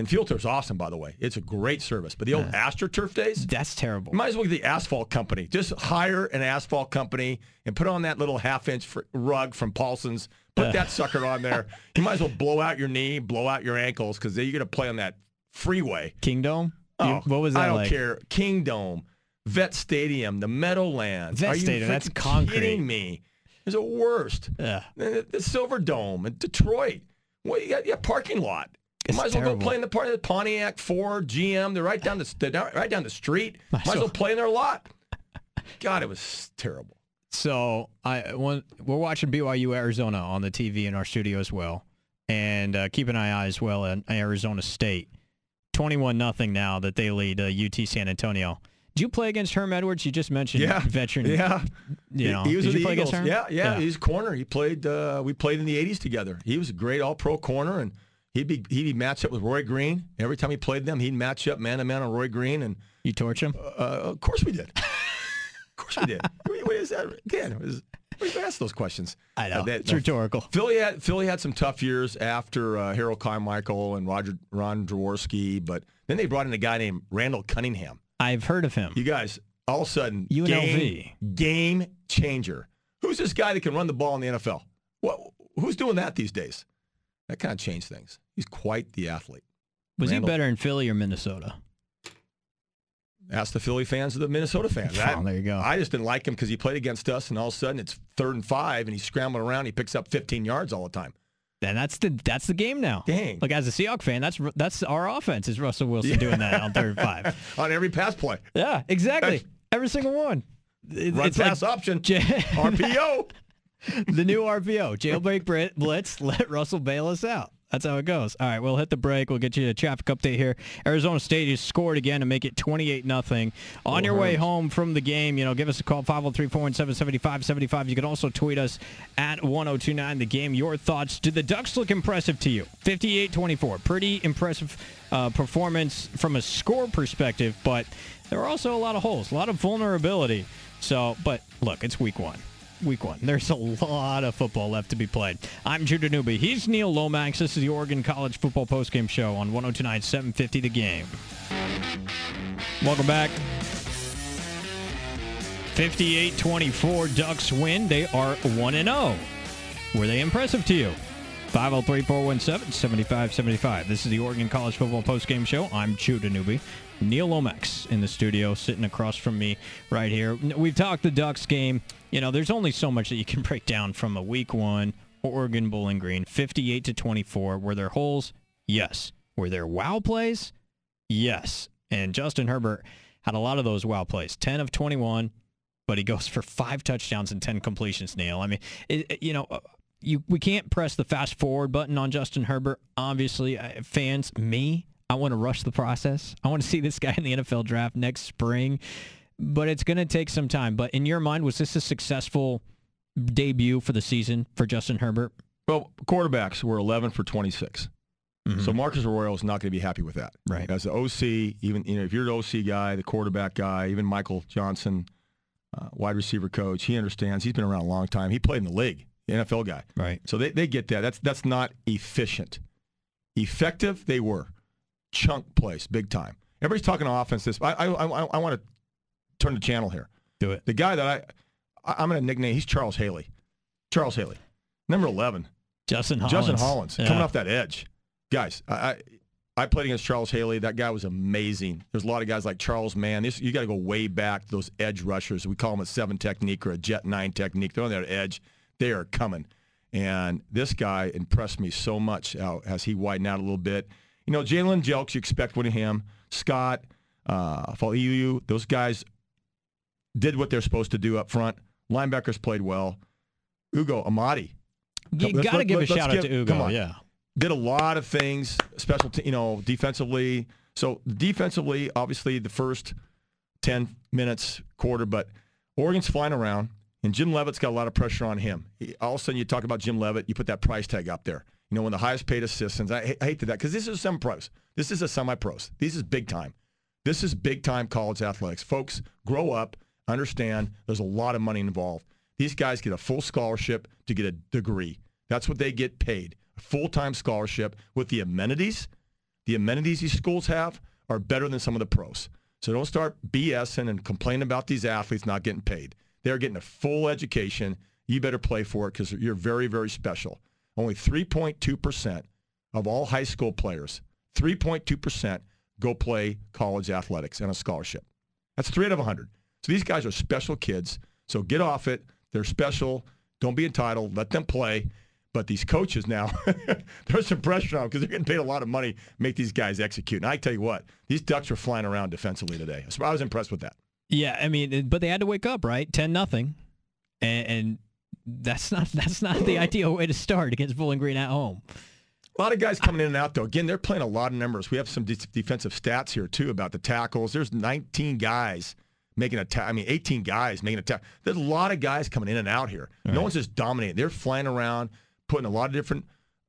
and field turf's awesome by the way. It's a great service. But the old AstroTurf days, That's terrible. you might as well get the asphalt company. Just hire an asphalt company and put on that little half inch fr- rug from Paulson's. Put that sucker on there. You might as well blow out your knee, blow out your ankles because you're going to play on that freeway. Kingdome. Oh, You- what was that I don't like? care. Kingdome, Vet Stadium, the Meadowlands. Vet Are Stadium, that's concrete. kidding me? It's the worst. Yeah. The, the Silver Dome in Detroit. Well, you got, you got parking lot. It's might as well terrible. go play in the part of the Pontiac, Ford, GM. They're right down the they're right down the street. Might Might as well play in their lot. God, it was terrible. So I when we're watching BYU Arizona on the TV in our studio as well, and uh, keep an eye as well on Arizona State. Twenty-one nothing now that they lead uh, UT San Antonio. Did you play against Herm Edwards? You just mentioned Yeah, veteran. Yeah, You know, he, he was did you the play Eagles. against Herm? Yeah, yeah, he's corner. He played. Uh, we played in the '80s together. He was a great All-Pro corner, and he'd be he'd be matched up with Roy Green. Every time he played them, he'd match up man to man on Roy Green, and You torch him. uh, of course we did. of course we did. What is that? Again, it was, we asked those questions. I know. Uh, that- it's rhetorical. Philly had Philly had some tough years after uh, Harold Carmichael and Roger Ron Jaworski, but then they brought in a guy named Randall Cunningham. I've heard of him. You guys, all of a sudden, UNLV. game, game changer. Who's this guy that can run the ball in the NFL? What? Who's doing that these days? That kind of changed things. He's quite the athlete. Was Randall. he better in Philly or Minnesota? Ask the Philly fans or the Minnesota fans. Oh, there you go. I just didn't like him because he played against us, and all of a sudden it's third and five, and he's scrambling around. He picks up 15 yards all the time. And that's the that's the game now. Dang. Like as a Seahawks fan, that's that's our offense is Russell Wilson doing that on third and five. on every pass play. Yeah, exactly. Hey. Every single one. It- Run it's like pass option. J- RPO. The new RPO, jailbreak blitz, let Russell bail us out. That's how it goes. All right, we'll hit the break. We'll get you a traffic update here. Arizona State has scored again to make it 28 nothing. On your way home from the game, you know, give us a call 503-417-7575. You can also tweet us at 1029 the game. Your thoughts. Did the Ducks look impressive to you? 58-24. Pretty impressive uh, performance from a score perspective, but there are also a lot of holes, a lot of vulnerability. So, but look, it's week 1 week one. There's a lot of football left to be played. I'm Judah Newby. He's Neil Lomax. This is the Oregon College Football Postgame Show on 1029 750 The Game. Welcome back. 58-24 Ducks win. They are 1-0. Were they impressive to you? 503-417-7575. This is the Oregon College Football Postgame Show. I'm Judah Newby. Neil Lomax in the studio, sitting across from me right here. We've talked the Ducks game. You know, there's only so much that you can break down from a week one Oregon Bowling Green, 58 to 24. Were there holes? Yes. Were there wow plays? Yes. And Justin Herbert had a lot of those wow plays, 10 of 21, but he goes for five touchdowns and 10 completions, Neil. I mean, it, it- you know, uh, you we can't press the fast forward button on Justin Herbert. Obviously, uh, fans, me, I want to rush the process. I want to see this guy in the NFL draft next spring, but it's going to take some time. But in your mind, was this a successful debut for the season for Justin Herbert? Well, quarterbacks were 11 for 26. So Marcus Arroyo is not going to be happy with that. Right. As the OC, even you know, if you're the OC guy, the quarterback guy, even Michael Johnson, uh, wide receiver coach, he understands. He's been around a long time. He played in the league, the NFL guy. Right. So they, they get that. That's that's not efficient. Effective, they were. Chunk plays, big time. Everybody's talking offense. This I I, I, I want to turn the channel here. Do it. The guy that I, I I'm going to nickname. He's Charles Haley. Charles Haley, number 11. Justin Hollins. Justin Hollins Yeah. coming off that edge. Guys, I, I I played against Charles Haley. That guy was amazing. There's a lot of guys like Charles Mann. This you got to go way back. Those edge rushers. We call them a seven technique or a jet nine technique. They're on that edge. They are coming. And this guy impressed me so much as he widened out a little bit. You know, Jalen Jelks, you expect one of him. Scott, uh, Faoliu, those guys did what they're supposed to do up front. Linebackers played well. Ugo Amadi, You got to let- give a let's shout out to Ugo. come on. Yeah. did a lot of things, special, te- you know, defensively. So defensively, obviously the first 10 minutes, quarter, but Oregon's flying around, and Jim Leavitt's got a lot of pressure on him. He, all of a sudden, you talk about Jim Leavitt, you put that price tag up there. You know, one of the highest paid assistants. I, I hate that because this is semi-pros. This is a semi-pros. This is big time. This is big time college athletics. Folks, grow up, understand there's a lot of money involved. These guys get a full scholarship to get a degree. That's what they get paid. A full-time scholarship with the amenities. The amenities these schools have are better than some of the pros. So don't start BSing and complaining about these athletes not getting paid. They're getting a full education. You better play for it because you're very, very special. Only 3.2% of all high school players, 3.2% go play college athletics and a scholarship. That's three out of 100. So these guys are special kids. So get off it. They're special. Don't be entitled. Let them play. But these coaches now, there's some pressure on them because they're getting paid a lot of money to make these guys execute. And I tell you what, these Ducks were flying around defensively today. So I was impressed with that. Yeah, I mean, but they had to wake up, right? Ten nothing, and, and that's not that's not the ideal way to start against Bowling Green at home. A lot of guys coming in and out, though. Again, they're playing a lot of numbers. We have some de- defensive stats here, too, about the tackles. There's 19 guys making a ta- I mean, 18 guys making a tackle. There's a lot of guys coming in and out here. No one's just dominating. They're flying around, putting a lot of different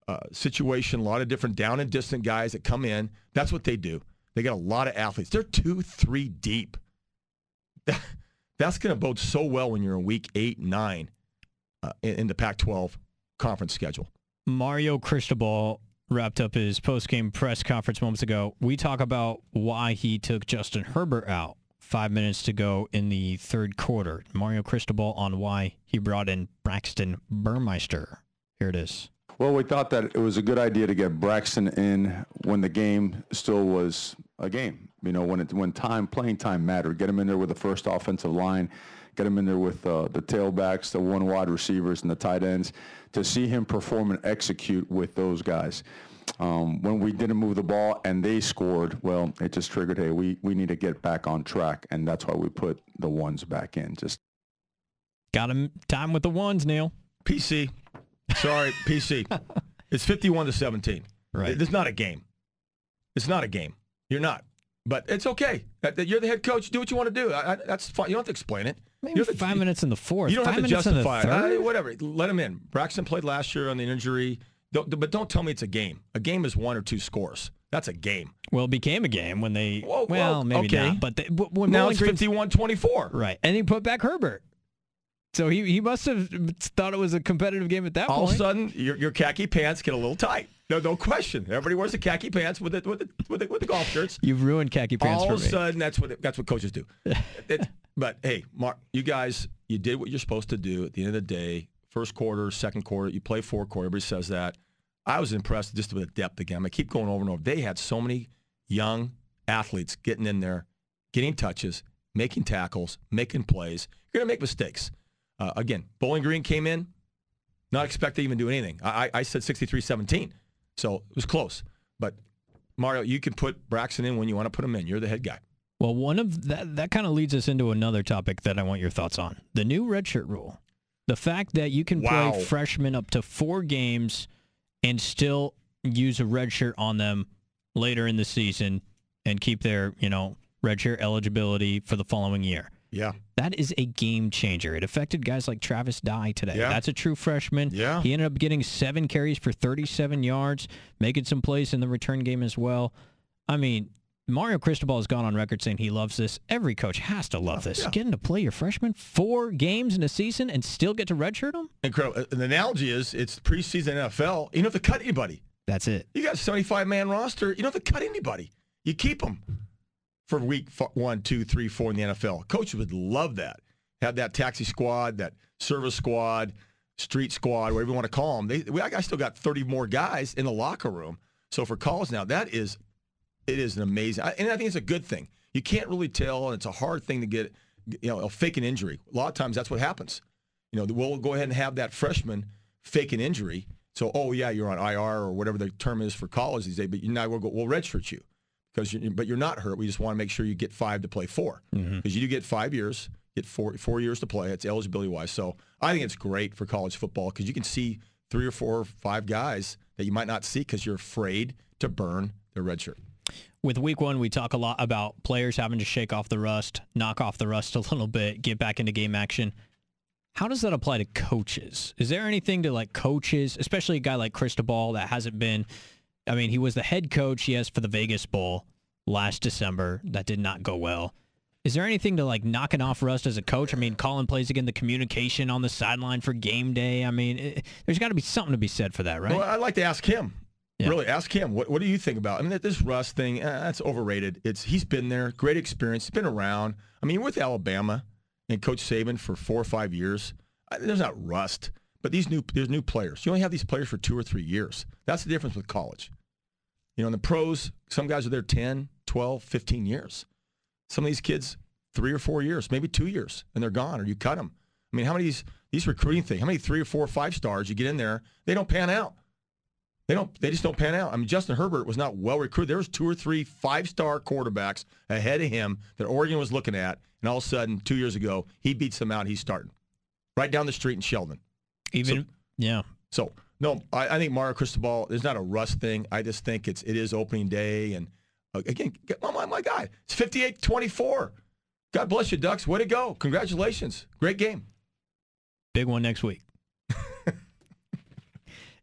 uh, situation, a lot of different down and distant guys that come in. That's what they do. They got a lot of athletes. They're two, three deep. That's going to bode so well when you're in week eight, nine uh, in, in the Pac-12 conference schedule. Mario Cristobal wrapped up his post-game press conference moments ago. We talk about why he took Justin Herbert out. Five minutes to go in the third quarter. Mario Cristobal on why he brought in Braxton Burmeister. Here it is. Well, we thought that it was a good idea to get Braxton in when the game still was a game. You know, when it, when time playing time mattered. Get him in there with the first offensive line. Get him in there with uh, the tailbacks, the one wide receivers, and the tight ends to see him perform and execute with those guys. Um, when we didn't move the ball and they scored, well, it just triggered, hey, we, we need to get back on track. And that's why we put the ones back in. Just Got him time with the ones, Neil. PC. Sorry, PC. It's 51 to 17. Right. It's not a game. It's not a game. You're not. But it's okay. That- that You're the head coach. Do what you want to do. I, I, that's fine. You don't have to explain it. Maybe You don't have five minutes in the fourth. You don't five have to justify it. the third. Uh, whatever. Let him in. Braxton played last year on the injury. Don't, but don't tell me it's a game. A game is one or two scores. That's a game. Well, it became a game when they. Whoa, well, whoa, maybe okay. not. But they, when now Bowling it's Green's- 51 24. Right, and he put back Herbert. So he, he must have thought it was a competitive game at that All of a sudden, your, your khaki pants get a little tight. No, no question. Everybody wears the khaki pants with the, with the, with the, with the golf shirts. You've ruined khaki pants All for of a sudden, that's what that's what coaches do. It- but hey, Mark, you guys, you did what you're supposed to do. At the end of the day, first quarter, second quarter, you play four quarter. Everybody says that. I was impressed just with the depth again. I keep going over and over. They had so many young athletes getting in there, getting touches, making tackles, making plays. You're gonna make mistakes. Uh, again, Bowling Green came in, not expect to even do anything. I, I said 63-17, so it was close. But Mario, you can put Braxton in when you want to put him in. You're the head guy. Well, one of that that kind of leads us into another topic that I want your thoughts on: the new redshirt rule. The fact that you can Wow. play freshmen up to four games and still use a redshirt on them later in the season and keep their you know redshirt eligibility for the following year. Yeah. That is a game changer. It affected guys like Travis Dye today. Yeah. That's a true freshman. Yeah. He ended up getting seven carries for 37 yards, making some plays in the return game as well. I mean, Mario Cristobal has gone on record saying he loves this. Every coach has to love this. Yeah. Getting to play your freshman four games in a season and still get to redshirt them? Incredible. Uh, The analogy is it's preseason NFL. You don't have to cut anybody. That's it. You got a 75 man roster. You don't have to cut anybody. You keep them for week one, two, three, four in the NFL. Coaches would love that. Have that taxi squad, that service squad, street squad, whatever you want to call them. They, we, I still got 30 more guys in the locker room. So for calls now, that is, it is an amazing, and I think it's a good thing. You can't really tell, and it's a hard thing to get, you know, a fake an injury. A lot of times that's what happens. You know, we'll go ahead and have that freshman fake an injury. So, oh yeah, you're on IR or whatever the term is for college these days, but you now we'll go, we'll redshirt you because you, but you're not hurt. We just want to make sure you get five to play four mm-hmm. because you do get five years, get four four years to play. It's eligibility wise. So I think it's great for college football because you can see three or four or five guys that you might not see because you're afraid to burn their red shirt. With week one, we talk a lot about players having to shake off the rust, knock off the rust a little bit, get back into game action. How does that apply to coaches? Is there anything to like coaches, especially a guy like Cristobal that hasn't been? I mean, he was the head coach, yes, for the Vegas Bowl last December. That did not go well. Is there anything to like knocking off rust as a coach? I mean, calling plays again, the communication on the sideline for game day. I mean, it, there's got to be something to be said for that, right? Well, I'd like to ask him. Yeah. Really, ask him. What, what do you think about? I mean, this Russ thing, uh, that's overrated. It's he's been there, great experience. He's been around. I mean, with Alabama and Coach Saban for four or five years. I, there's not rust, but these new there's new players. You only have these players for two or three years. That's the difference with college. You know, in the pros, some guys are there 10, 12, 15 years. Some of these kids, three or four years, maybe two years, and they're gone, or you cut them. I mean, how many of these these recruiting things? How many three or four or five stars you get in there? They don't pan out. They don't. They just don't pan out. I mean, Justin Herbert was not well recruited. There was two or three five-star quarterbacks ahead of him that Oregon was looking at, and all of a sudden, two years ago, he beats them out. He's starting right down the street in Sheldon. Even yeah, So no, I, I think Mario Cristobal. There's not a rust thing. I just think it's it is opening day, and uh, again, oh my my God, it's 58-24. God bless you, Ducks. Way to go! Congratulations, great game. big one next week.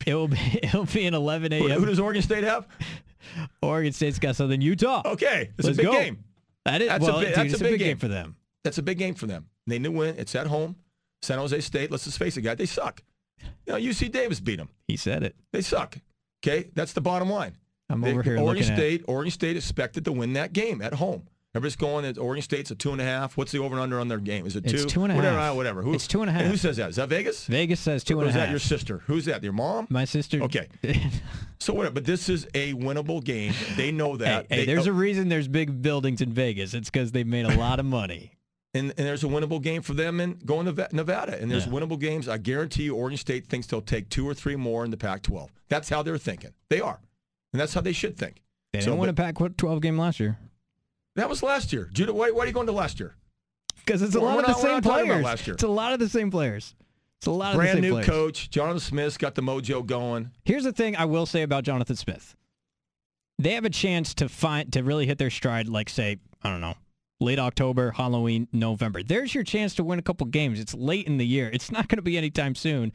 it will be it'll be an 11 Who, a.m. who does Oregon State have? Oregon State's got Southern Utah. Okay, it's Let's a big go. game. That is That's a well, big- dude, that's a a big big game game. for them. That's a big game for them. They knew win. It's at home. San Jose State. Let's just face it, guys. They suck. You know, UC Davis beat them. He said it. They suck. Okay, that's the bottom line. I'm They- over here Oregon State. Oregon State expected to win that game at home. Everybody's going that Oregon State's a two and a half. What's the over and under on their game? Is it two? It's two and a whatever, half. uh, Whatever. Who, It's two and a half. who says that? Is that Vegas? Vegas says two or and a is that your sister? Who's that? Your mom? My sister. Okay. So whatever. But this is a winnable game. They know that. hey, They- there's oh, a reason there's big buildings in Vegas. It's because they've made a lot of money. and, and there's a winnable game for them in going to Nevada. And there's Yeah. winnable games. I guarantee you, Oregon State thinks they'll take two or three more in the Pac-12. That's how they're thinking. They are, and that's how they should think. They So, didn't win a Pac-12 game last year That was last year. Judah, why, why are you going to last year? because it's a We're lot of the we're same not players. last year. It's a lot of the same players. It's a lot of the Brand new players. coach, Jonathan Smith's got the mojo going. Here's the thing I will say about Jonathan Smith. They have a chance to find to really hit their stride, like say, I don't know, late October, Halloween, November. There's your chance to win a couple games. It's late in the year. It's not going to be anytime soon.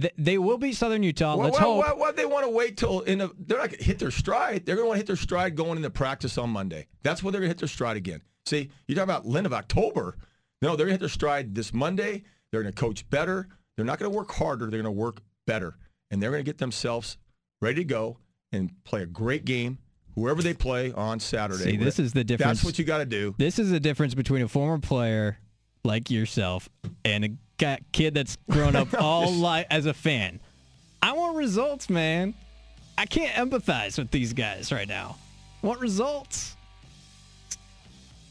Th- They will beat Southern Utah. Why, Let's why, hope. why, why they want to wait till in a, they're not going to hit their stride. They're going to want to hit their stride going into practice on Monday. That's when they're going to hit their stride again. See, you're talking about end of October. No, they're going to hit their stride this Monday. They're going to coach better. They're not going to work harder. They're going to work better, and they're going to get themselves ready to go and play a great game. Whoever they play on Saturday. See, this is the difference. That's what you got to do. This is the difference between a former player like yourself and a ga- kid that's grown up all life as a fan. I want results, man. I can't empathize with these guys right now. Want results?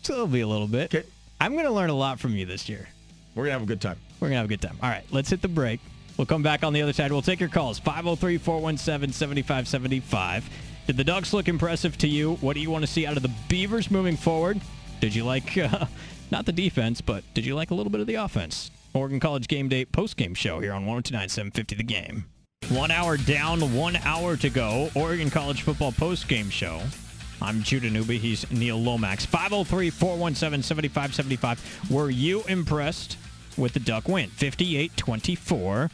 So it'll be a little bit. Okay. I'm going to learn a lot from you this year. We're going to have a good time. We're going to have a good time. All right, let's hit the break. We'll come back on the other side. We'll take your calls 503 417 7575. Did the Ducks look impressive to you? What do you want to see out of the Beavers moving forward? Did you like, uh, not the defense, but did you like a little bit of the offense? Oregon College Game Day post-game show here on 1029 750 The Game. One hour down, one hour to go. Oregon College Football post-game show. I'm Judah Newby. He's Neil Lomax. 503-417-7575. Were you impressed with the Duck win? 58-24.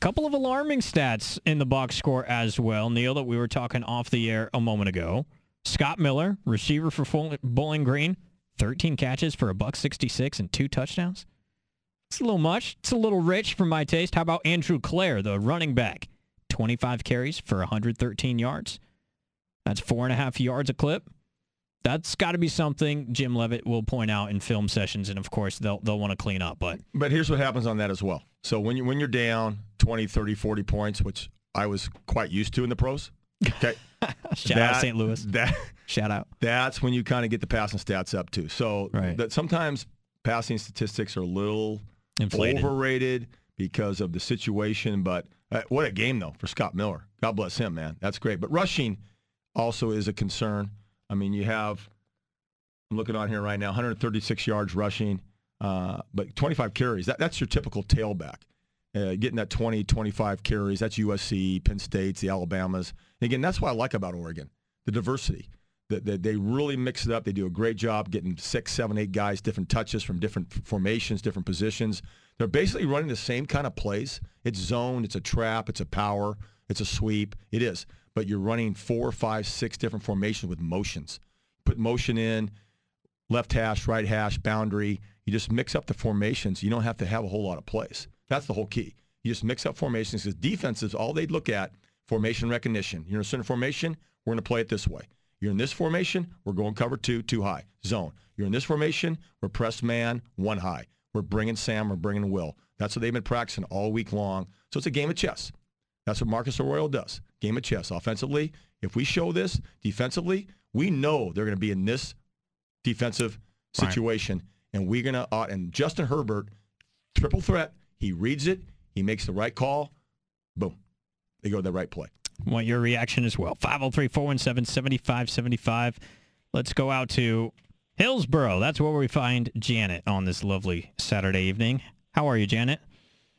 Couple of alarming stats in the box score as well, Neil, that we were talking off the air a moment ago. Scott Miller, receiver for Bowling Green, 13 catches for a buck 66 and two touchdowns. It's a little much. It's a little rich for my taste. How about Andrew Clair, the running back? 25 carries for 113 yards. That's four and a half yards a clip. That's got to be something Jim Leavitt will point out in film sessions, and of course they'll they'll want to clean up. But But here's what happens on that as well. So when you when you're down 20, 30, 40 points, which I was quite used to in the pros. Okay. shout out St. Louis. That Shout out. that's when you kind of get the passing stats up too. So Right. that sometimes passing statistics are a little Inflated. overrated because of the situation. But uh, what a game though for Scott Miller. God bless him, man. That's great. But rushing also is a concern. I mean, you have I'm looking on here right now, 136 yards rushing, uh, but 25 carries. That, that's your typical tailback. Uh, getting that 20, 25 carries. That's USC, Penn State's, the Alabamas. And again, that's what I like about Oregon, the diversity. That they really mix it up. They do a great job getting six, seven, eight guys, different touches from different formations, different positions. They're basically running the same kind of plays. It's zone, it's a trap, it's a power, it's a sweep. It is. But you're running four, five, six different formations with motions. Put motion in, left hash, right hash, boundary. You just mix up the formations. You don't have to have a whole lot of plays. That's the whole key. You just mix up formations because defenses, all they'd look at, formation recognition. You're in a certain formation, we're going to play it this way. You're in this formation, we're going cover two, two high, zone. You're in this formation, we're press man, one high. We're bringing Sam, we're bringing Will. That's what they've been practicing all week long. So it's a game of chess. That's what Marcus Arroyo does. Game of chess. Offensively, if we show this, defensively, we know they're going to be in this defensive Right. situation, and we're going to. Uh, and Justin Herbert, triple threat. He reads it. He makes the right call. Boom. They go to the right play. Want your reaction as well. 503 417 7575. Let's go out to Hillsboro. That's where we find Janet on this lovely Saturday evening. How are you, Janet?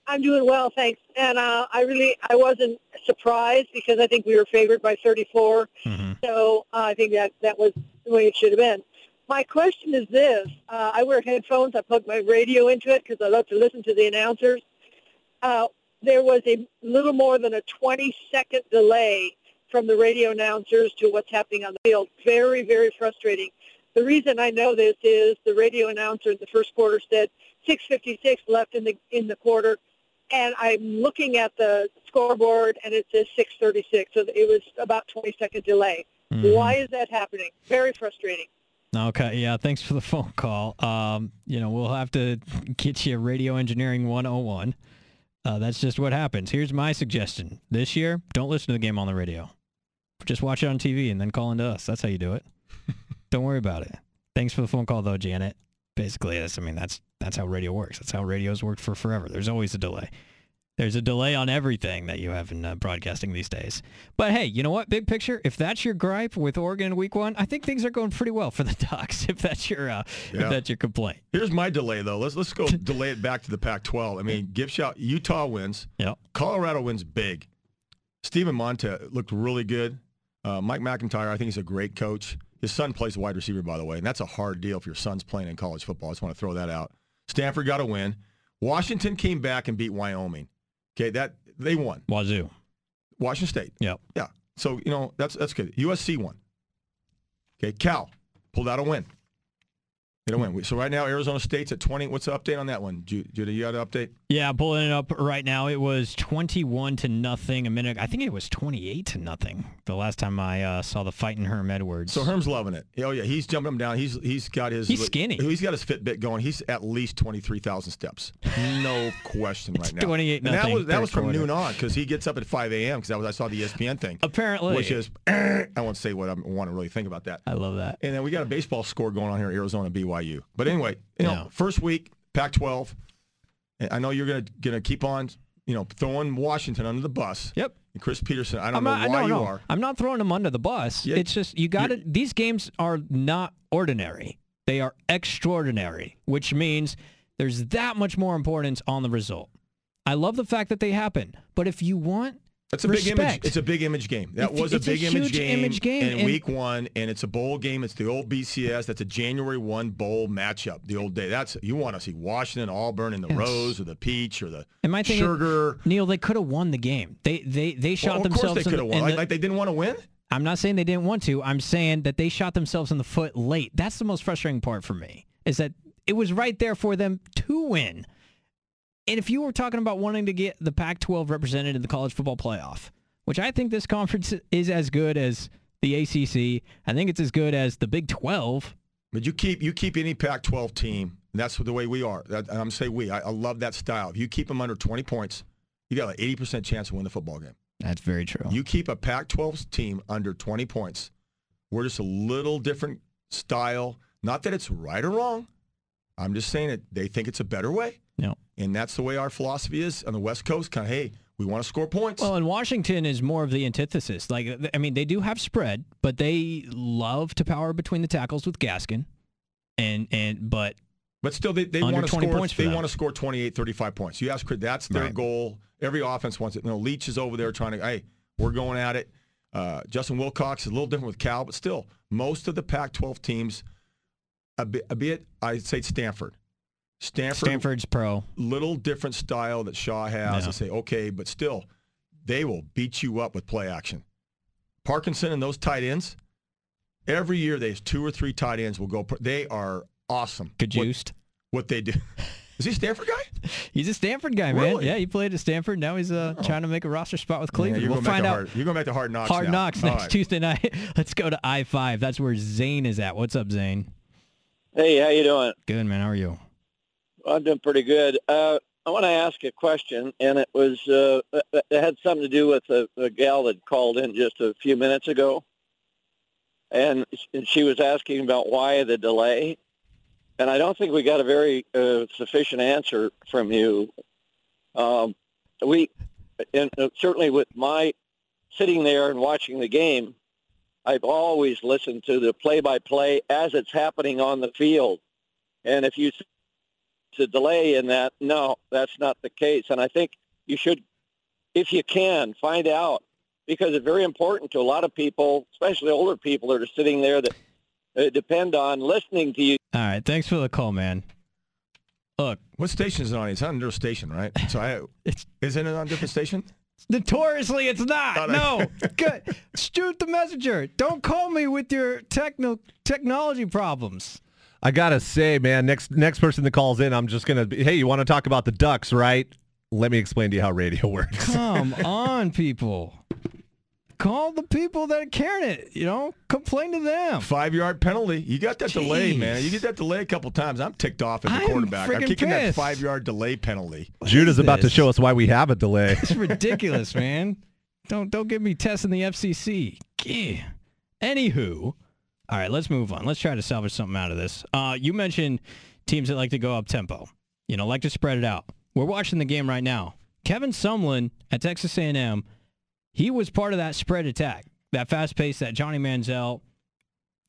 I'm doing well, thanks. And uh, I really, I wasn't surprised because I think we were favored by 34. Mm-hmm. So uh, I think that that was the way it should have been. My question is this: uh, I wear headphones. I plug my radio into it because I love to listen to the announcers. Uh, there was a little more than a 20-second delay from the radio announcers to what's happening on the field. Very, very frustrating. The reason I know this is the radio announcer in the first quarter said 6:56 left in the in the quarter, and I'm looking at the scoreboard and it says 6:36. So it was about 20 second delay. Mhm. Why is that happening? Very frustrating. Okay, yeah, thanks for the phone call. Um, you know, we'll have to get you a radio engineering 101. Uh, that's just what happens. Here's my suggestion. This year, don't listen to the game on the radio. Just watch it on TV and then call into us. That's how you do it. don't worry about it. Thanks for the phone call, though, Janet. Basically, that's, I mean, that's that's how radio works. That's how radio's worked for forever. There's always a delay. There's a delay on everything that you have in uh, broadcasting these days. But hey, you know what? Big picture, if that's your gripe with Oregon week one, I think things are going pretty well for the Ducks. If that's your uh, Yeah. if that's your complaint. Here's my delay though. Let's let's go delay it back to the Pac-12. I mean, give shout. Utah wins. Yep. Colorado wins big. Steven Montez looked really good. Uh, Mike McIntyre, I think he's a great coach. His son plays wide receiver, by the way, and that's a hard deal if your son's playing in college football. I just want to throw that out. Stanford got a win. Washington came back and beat Wyoming. Okay, that they won. Wazoo. Washington State. Yep. Yeah. So you know that's that's good. USC won. Okay, Cal pulled out a win. A win. So right now Arizona State's at 20. What's the update on that one, Ju- Judah? You got an update? Yeah, pulling it up right now. It was 21 to nothing a minute. I think it was 28 to nothing the last time I uh, saw the fight in Herm Edwards. So Herm's loving it. Oh yeah, he's jumping him down. He's he's got his He's skinny. He's got his Fitbit going. He's at least 23,000 steps. No question right now. 28 And that nothing was that was from quarter. noon on because he gets up at 5 a.m. because that was I saw the ESPN thing. Apparently. which is I won't say what I want to really think about that. I love that. And then we got a baseball score going on here, at Arizona BYU. But anyway, you know, Yeah. first week, Pac-12. I know you're gonna gonna keep on, you know, throwing Washington under the bus. Yep. And Chris Petersen, I don't I'm know not, why no, you no. are. I'm not throwing them under the bus. Yeah, it's just you got to. These games are not ordinary. They are extraordinary, which means there's that much more importance on the result. I love the fact that they happen, but if you want It's a big image. It's a big image game. That It's- was a it's a big image game, image game, in and- week one, and it's a bowl game. It's the old BCS. That's a January one bowl matchup. The old day. That's you want to see Washington, Auburn, in the Yes. Rose or the Peach or the And my thing is- Sugar. Neil, they could have won the game. They they they shot Well, of themselves. course they in could the- have won. Like, the- like they didn't want to win. I'm not saying they didn't want to. I'm saying that they shot themselves in the foot late. That's the most frustrating part for me. Is that it was right there for them to win. And if you were talking about wanting to get the Pac-12 represented in the college football playoff, which I think this conference is as good as the ACC, I think it's as good as the Big 12. But you keep you keep any Pac-12 team. And that's the way we are. That, and I'm saying we. I, I love that style. If you keep them under 20 points, you got an 80% chance to win the football game. That's very true. You keep a Pac-12 team under 20 points. We're just a little different style. Not that it's right or wrong. I'm just saying that they think it's a better way. No. And that's the way our philosophy is on the West Coast. Kind of, hey, we want to score points. Well, and Washington is more of the antithesis. Like, I mean, they do have spread, but they love to power between the tackles with Gaskin. And and but But still, they, they want to score. points They want to score 28, 35 points. You ask, Chris, that's their Right. goal. Every offense wants it. You know, Leach is over there trying to. Hey, we're going at it. Uh, Justin Wilcox is a little different with Cal, but still, most of the Pac-12 teams, a bit, a bit I'd say Stanford. Stanford, Stanford's pro. little different style that Shaw has. Yeah. I say, okay, but still, they will beat you up with play action. Parkinson and those tight ends, every year there's two or three tight ends will go. They are awesome. What- Cajuiced. what they do. Is he a Stanford guy? He's a Stanford guy, man. Really? Yeah, he played at Stanford. Now he's uh, trying to make a roster spot with Cleveland. you're we'll going back find to out. hard, you're going back to hard knocks. Hard now. knocks All next right. Tuesday night. Let's go to I five. That's where Zane is at. What's up, Zane? Hey, how you doing? Good man. How are you? I'm doing pretty good. Uh, I want to ask a question, and it was uh, it had something to do with a, a gal that called in just a few minutes ago, and, and she was asking about why the delay, and I don't think we got a very uh, sufficient answer from you. Um, we, and uh, certainly with my sitting there and watching the game, I've always listened to the play-by-play as it's happening on the field, and if you to delay in that. No, that's not the case. And I think you should, if you can, find out because it's very important to a lot of people, especially older people that are sitting there that uh, depend on listening to you. All right. Thanks for the call, man. Look, What station is it on? It's on their station, right? So I, it's isn't it on a different station? notoriously it's not. Thought No. Good. Shoot the messenger. Don't call me with your techno technology problems. I gotta say, man, next next person that calls in, I'm just gonna. Be, hey, you want to talk about the Ducks, right? Let me explain to you how radio works. Come on, people. call the people that are carrying it. You know, complain to them. Five yard penalty. You got that delay, man. You get that delay a couple times. I'm ticked off as a I'm quarterback. I'm friggin' kicking that five yard delay penalty. Jude is about to show us why we have a delay. It's ridiculous, man. Don't don't get me testing the FCC. Gee. Anywho, all right, let's move on. Let's try to salvage something out of this. Uh, you mentioned teams that like to go up tempo. You know, like to spread it out. We're watching the game right now. Kevin Sumlin at Texas A&M, he was part of that spread attack, that fast pace, that Johnny Manziel,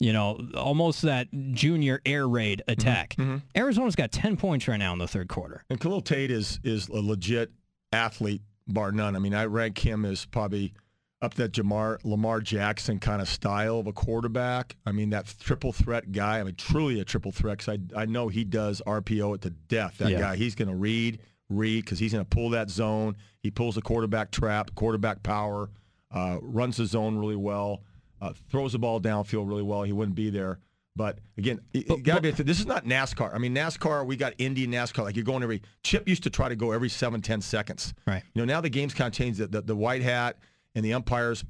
you know, almost that junior air raid attack. Arizona's got 10 points right now in the third quarter. And Khalil Tate is is a legit athlete, bar none. I mean, I rank him as probably up that Jamar Lamar Jackson kind of style of a quarterback. I mean, that triple threat guy. I mean, truly a triple threat. Cause I I know he does RPO it to death. That Yeah. guy. He's going to read, read, because he's going to pull that zone. He pulls the quarterback trap, quarterback power, uh, runs the zone really well, uh, throws the ball downfield really well. He wouldn't be there. But again, it gotta be. This is not NASCAR. I mean, NASCAR. We got Indy NASCAR. Like you're going every. Chip used to try to go every seven, ten seconds. Right. You know, now the game's kind of changed. The, the, the white hat and the umpires,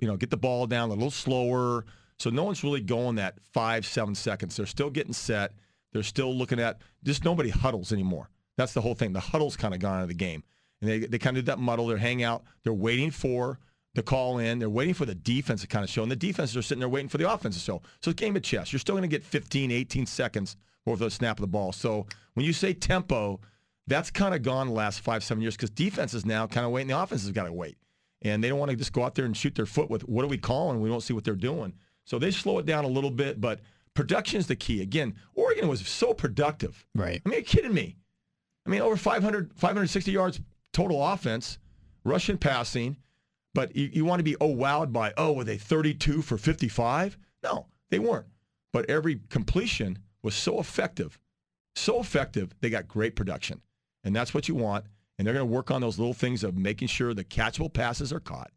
you know, get the ball down a little slower. So no one's really going that five, seven seconds. They're still getting set. They're still looking at. Just nobody huddles anymore. That's the whole thing. The huddle's kind of gone out of the game, and they they kind of do that muddle. They're hang out. They're waiting for the call in. They're waiting for the defense to kind of show, and the defenses are sitting there waiting for the offense to show. So it's game of chess. You're still going to get 15, 18 seconds before the snap of the ball. So when you say tempo, that's kind of gone the last five, seven years because defenses now kind of wait, and the offense has got to wait. And they don't want to just go out there and shoot their foot with what are we calling? We don't see what they're doing. So they slow it down a little bit, but production is the key. Again, Oregon was so productive. Right. I mean, are you kidding me? I mean, over 500, 560 yards total offense, rushing, passing. But you, you want to be oh wowed by oh were they 32 for 55? No, they weren't. But every completion was so effective, so effective. They got great production, and that's what you want. And they're going to work on those little things of making sure the catchable passes are caught.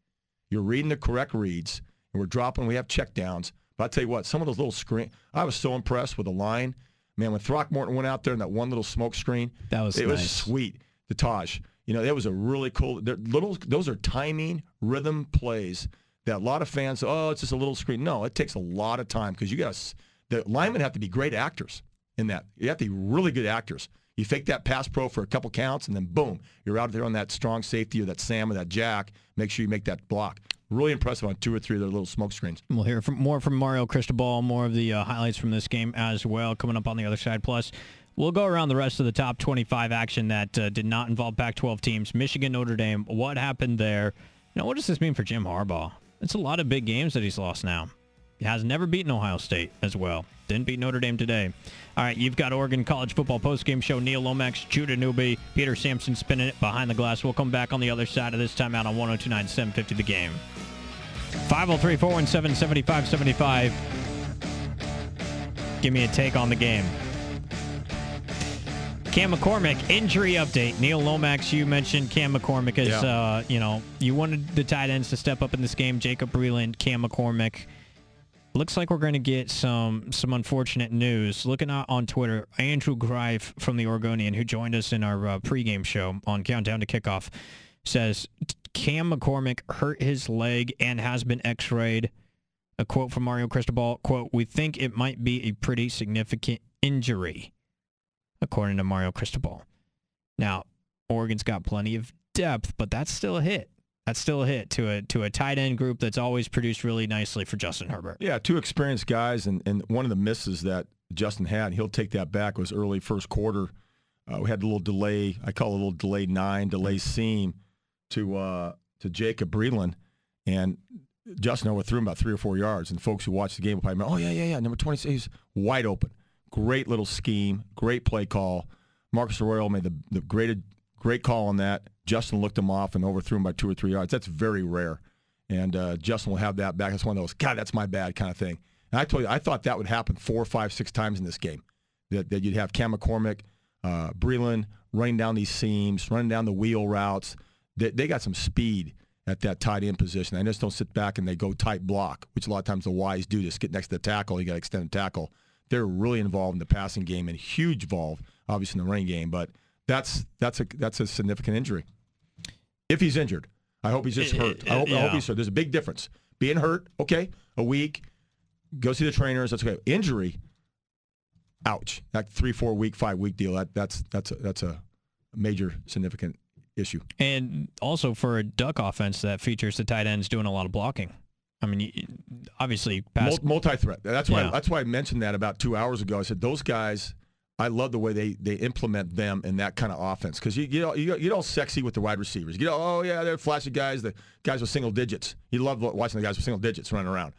You're reading the correct reads, and we're dropping. We have checkdowns. But I tell you what, some of those little screen. I was so impressed with the line. Man, when Throckmorton went out there in that one little smoke screen, That was it was sweet. The Taj, you know, that was a really cool. Little, those are timing, rhythm plays that a lot of fans. Oh, it's just a little screen. No, it takes a lot of time because you got to. The linemen have to be great actors in that. You have to be really good actors. You fake that pass pro for a couple counts, and then boom, you're out there on that strong safety or that Sam or that Jack. Make sure you make that block. Really impressive on two or three of their little smoke screens. We'll hear from, more from Mario Cristobal, more of the uh, highlights from this game as well coming up on the other side. Plus, we'll go around the rest of the top 25 action that uh, did not involve Pac-12 teams. Michigan, Notre Dame. What happened there? You know, what does this mean for Jim Harbaugh? It's a lot of big games that he's lost now. Has never beaten Ohio State as well. Didn't beat Notre Dame today. All right, you've got Oregon College Football postgame show. Neil Lomax, Judah Newby, Peter Sampson spinning it behind the glass. We'll come back on the other side of this time out on 1029 750 the game. 503 417 7575. Give me a take on the game. Cam McCormick, injury update. Neil Lomax, you mentioned Cam McCormick as, Yeah. uh, you know, you wanted the tight ends to step up in this game. Jacob Breland, Cam McCormick. Looks like we're going to get some some unfortunate news. Looking out on Twitter, Andrew Greif from the Oregonian, who joined us in our uh, pregame show on Countdown to Kickoff, says Cam McCormick hurt his leg and has been X-rayed. A quote from Mario Cristobal, quote, we think it might be a pretty significant injury, according to Mario Cristobal. Now, Oregon's got plenty of depth, but that's still a hit. That's still a hit to a to a tight end group that's always produced really nicely for Justin Herbert. Yeah, two experienced guys, and, and one of the misses that Justin had, he'll take that back, was early first quarter. Uh, we had a little delay. I call it a little delay nine, delay seam to uh, to Jacob Breland, and Justin overthrew him about three or four yards. And folks who watch the game will probably remember, oh yeah, yeah, yeah, number twenty six, he's wide open. Great little scheme, great play call. Marcus Arroyo made the the great great call on that. Justin looked him off and overthrew him by two or three yards. That's very rare. And uh, Justin will have that back. That's one of those, God, that's my bad kind of thing. And I told you, I thought that would happen four, five, six times in this game. That, that you'd have Cam McCormick, uh, Breland running down these seams, running down the wheel routes. They, they got some speed at that tight end position. They just don't sit back and they go tight block, which a lot of times the wise do. Just get next to the tackle. You got to extend the tackle. They're really involved in the passing game and huge involved, obviously, in the running game. But that's that's a that's a significant injury. If he's injured, I hope he's just Uh, hurt. I hope, I hope he's hurt. There's a big difference. Being hurt, okay, a week, go see the trainers. That's okay. Injury, ouch. That three, four week, five week deal. That that's that's a, that's a major significant issue. And also for a Duck offense that features the tight ends doing a lot of blocking. I mean, obviously, pass, Multi threat. That's why Yeah. that's why I mentioned that about two hours ago. I said those guys. I love the way they, they implement them in that kind of offense because you get all, you get all sexy with the wide receivers. You get all, oh yeah, they're flashy guys. The guys with single digits. You love watching the guys with single digits running around.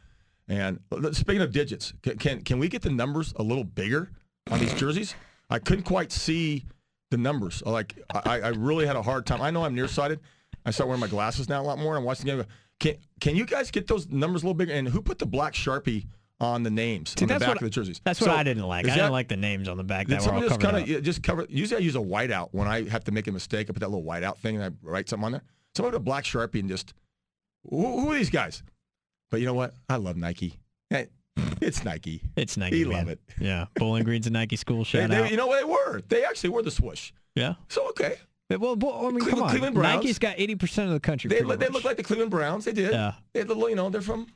And uh, speaking of digits, can can, we get the numbers a little bigger on these jerseys? I couldn't quite see the numbers. Like I, I really had a hard time. I know I'm nearsighted. I start wearing my glasses now a lot more. I'm watching the game. Can can you guys get those numbers a little bigger? And who put the black sharpie on the names See, on the back of the jerseys? That's what So, I didn't like. I is didn't like the names on the back that were all just covered kinda, just cover? Usually I use a whiteout when I have to make a mistake. I put that little whiteout thing and I write something on there. Somebody put a black sharpie and just who, who are these guys? But you know what? I love Nike. Hey, It's Nike. It's Nike. We man. love it. Yeah, Bowling Green's a Nike school. They, Shout they- out. you know what they were? They actually were the swoosh. yeah. So okay, Well, well, I mean, Cleveland- come on. Cleveland Browns. Nike's got eighty percent of the country. they, they look like the Cleveland Browns. They did. Yeah. They had little, you know, they're from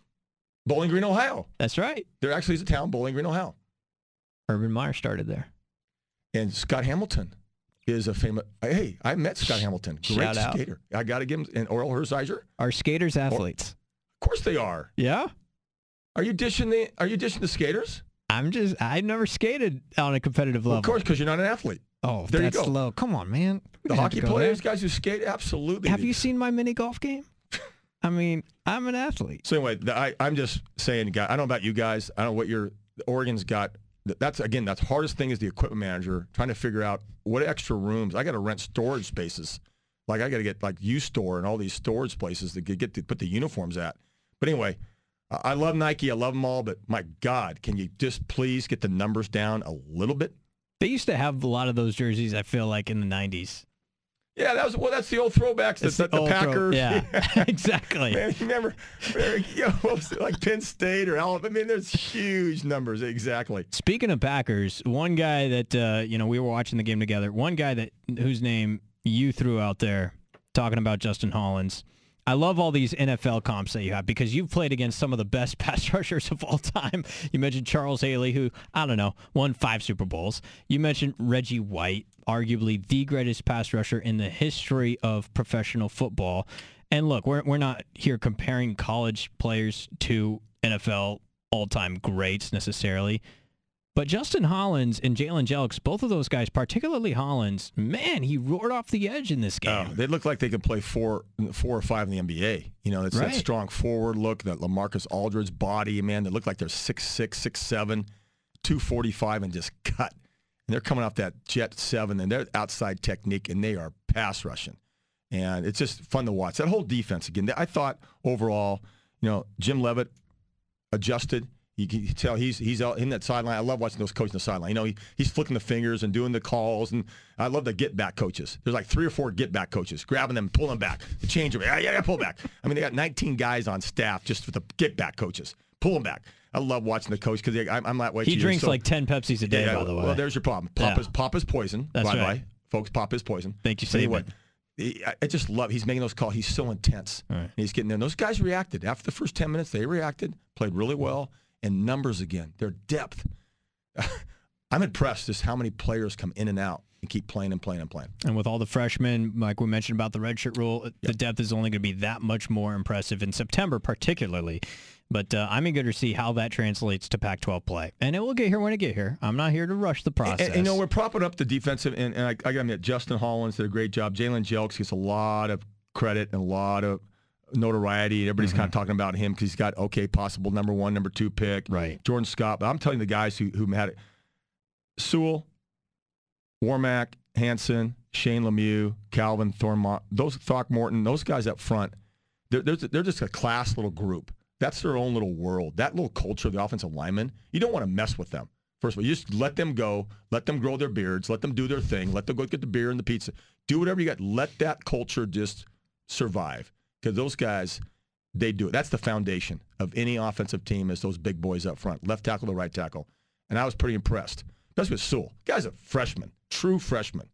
Bowling Green, Ohio. That's right. There actually is a town, Bowling Green, Ohio. Urban Meyer started there. And Scott Hamilton is a famous. Hey, I met Scott Hamilton. Great Shout out. skater. I got to give him and Orel Hershiser. Are skaters athletes? Of course they are. Yeah. Are you dishing the? Are you dishing the skaters? I'm just. I've never skated on a competitive Well, level. of course, because you're not an athlete. Oh, There you go. low. Come on, man. We The don't have to hockey players, there. guys who skate, absolutely. Have you seen my mini golf game? I mean, I'm an athlete. So anyway, the, I, I'm just saying. I don't know about you guys. I don't know what your Oregon's got. That's again, that's hardest thing is the equipment manager trying to figure out what extra rooms. I got to rent storage spaces. Like I got to get like U Store and all these storage places to get, to put the uniforms at. But anyway, I love Nike. I love them all. But my God, can you just please get the numbers down a little bit? They used to have a lot of those jerseys. I feel like in the '90s. Yeah, that was well. That's the old throwbacks. The, It's the, the old throw- Packers. Yeah, exactly. Man, you remember, you know, what was it, like Penn State or Alabama? I mean, there's huge numbers. Exactly. Speaking of Packers, one guy that uh, you know we were watching the game together. One guy that whose name you threw out there, talking about Justin Hollins. I love all these NFL comps that you have because you've played against some of the best pass rushers of all time. You mentioned Charles Haley, who I don't know won five Super Bowls. You mentioned Reggie White, arguably the greatest pass rusher in the history of professional football. And look, we're we're not here comparing college players to NFL all-time greats necessarily. But Justin Hollins and Jalen Jelks, both of those guys, particularly Hollins, man, he roared off the edge in this oh, game. Oh, they look like they could play four, four or five in the NBA. You know, it's Right. that strong forward look, that Lamarcus Aldridge body, man. They look like they're six six, six seven, two forty five, and just cut. And they're coming off that jet seven, and they're outside technique, and they are pass rushing, and it's just fun to watch. That whole defense again. I thought overall, you know, Jim Leavitt adjusted. You can tell he's he's out in that sideline. I love watching those coaches in the sideline. You know, he, he's flicking the fingers and doing the calls, and I love the get back coaches. There's like three or four get back coaches, grabbing them, pulling them back, the change them. Yeah, yeah, yeah, pull back. I mean, they got 19 guys on staff just for the get back coaches, pull them back. I love watching the coach because I'm, I'm that way. he too. drinks So- like 10 Pepsis a day, yeah, by the way. Well, there's your problem. Pop Yeah. is pop is poison. That's by right. folks. Pop is poison. Thank you, But anyway. I- just love. He's making those calls. He's so intense. Right. And he's getting there. And those guys reacted after the first ten minutes. They reacted, played really well, and numbers again. Their depth. I'm impressed just how many players come in and out and keep playing and playing and playing. and with all the freshmen, like we mentioned about the redshirt rule, the depth is only going to be that much more impressive in September, particularly. But uh, I'm eager to see how that translates to Pac-12 play, and it will get here when it get here. I'm not here to rush the process. And, and, you know, we're propping up the defensive, and, and I, I got to admit, Justin Hollins did a great job. Jalen Jelks gets a lot of credit and a lot of notoriety. Everybody's kind of mm-hmm. talking about him because he's got okay, possible number one, number two pick. Right. Jordon Scott. But I'm telling you, the guys who who had it, Sewell, Warmack, Hanson, Shane Lemieux, Calvin Thormont, those Throckmorton, those guys up front, they're, they're, they're just a class little group. That's their own little world. That little culture, of the offensive linemen, you don't want to mess with them. First of all, you just let them go, let them grow their beards, let them do their thing, let them go get the beer and the pizza. Do whatever you got. Let that culture just survive. Because those guys, they do it. That's the foundation of any offensive team is those big boys up front, left tackle to right tackle. And I was pretty impressed, especially with Sewell. Guy's a freshman, true freshman.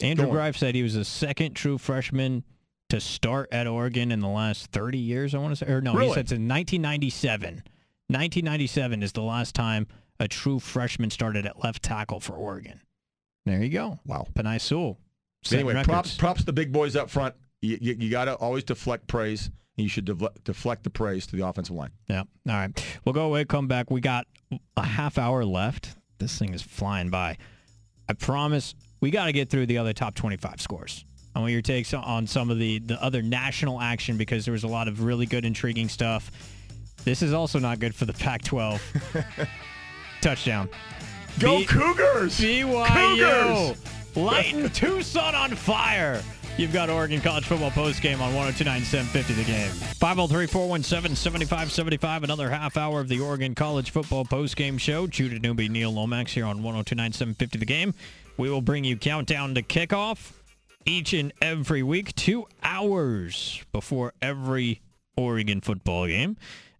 Andrew. Greif said he was the second true freshman to start at Oregon in the last 30 years, I want to say. Or no, Really? he said it's in 1997. 1997 is the last time a true freshman started at left tackle for Oregon. There you go. Wow. Penei Sewell. Anyway, props props to the big boys up front. You, you, you got to always deflect praise, and you should defle- deflect the praise to the offensive line. Yeah. All right. We'll go away, come back. We got a half hour left. This thing is flying by. I promise we got to get through the other top 25 scores. I want your takes on some of the, the other national action because there was a lot of really good, intriguing stuff. This is also not good for the Pac 12. Touchdown. Go B- Cougars! BYU Cougars! lighting Tucson on fire. You've got Oregon College Football post game on 1029 750 the game. 503 417 7575. Another half hour of the Oregon College Football post game show. Judah Newby, Neil Lomax here on 1029 750 the game. We will bring you countdown to kickoff each and every week, two hours before every Oregon football game.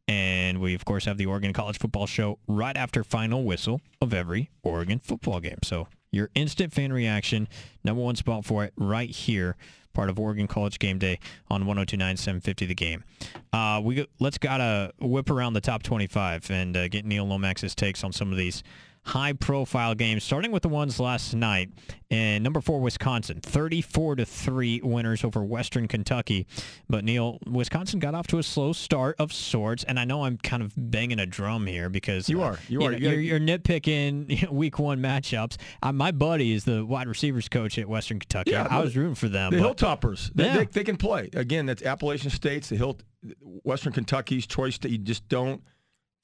And we, of course, have the Oregon College Football Show right after final whistle of every Oregon football game. So your instant fan reaction, number one spot for it right here, part of Oregon College Game Day on 1029 750 the game. Uh, we Let's gotta whip around the top 25 and uh, get Neil Lomax's takes on some of these high-profile games, starting with the ones last night. And number four, Wisconsin, 34 to three winners over Western Kentucky. But Neil, Wisconsin got off to a slow start of sorts, and I know I'm kind of banging a drum here because You uh, are. You are. know, you're, you're nitpicking week one matchups. Uh, my buddy is the wide receivers coach at Western Kentucky. Yeah, I was rooting for them. The but- Hilltoppers, they, Yeah. they, they can play. Again, that's Appalachian State's, the Hill, Western Kentucky's choice that you just don't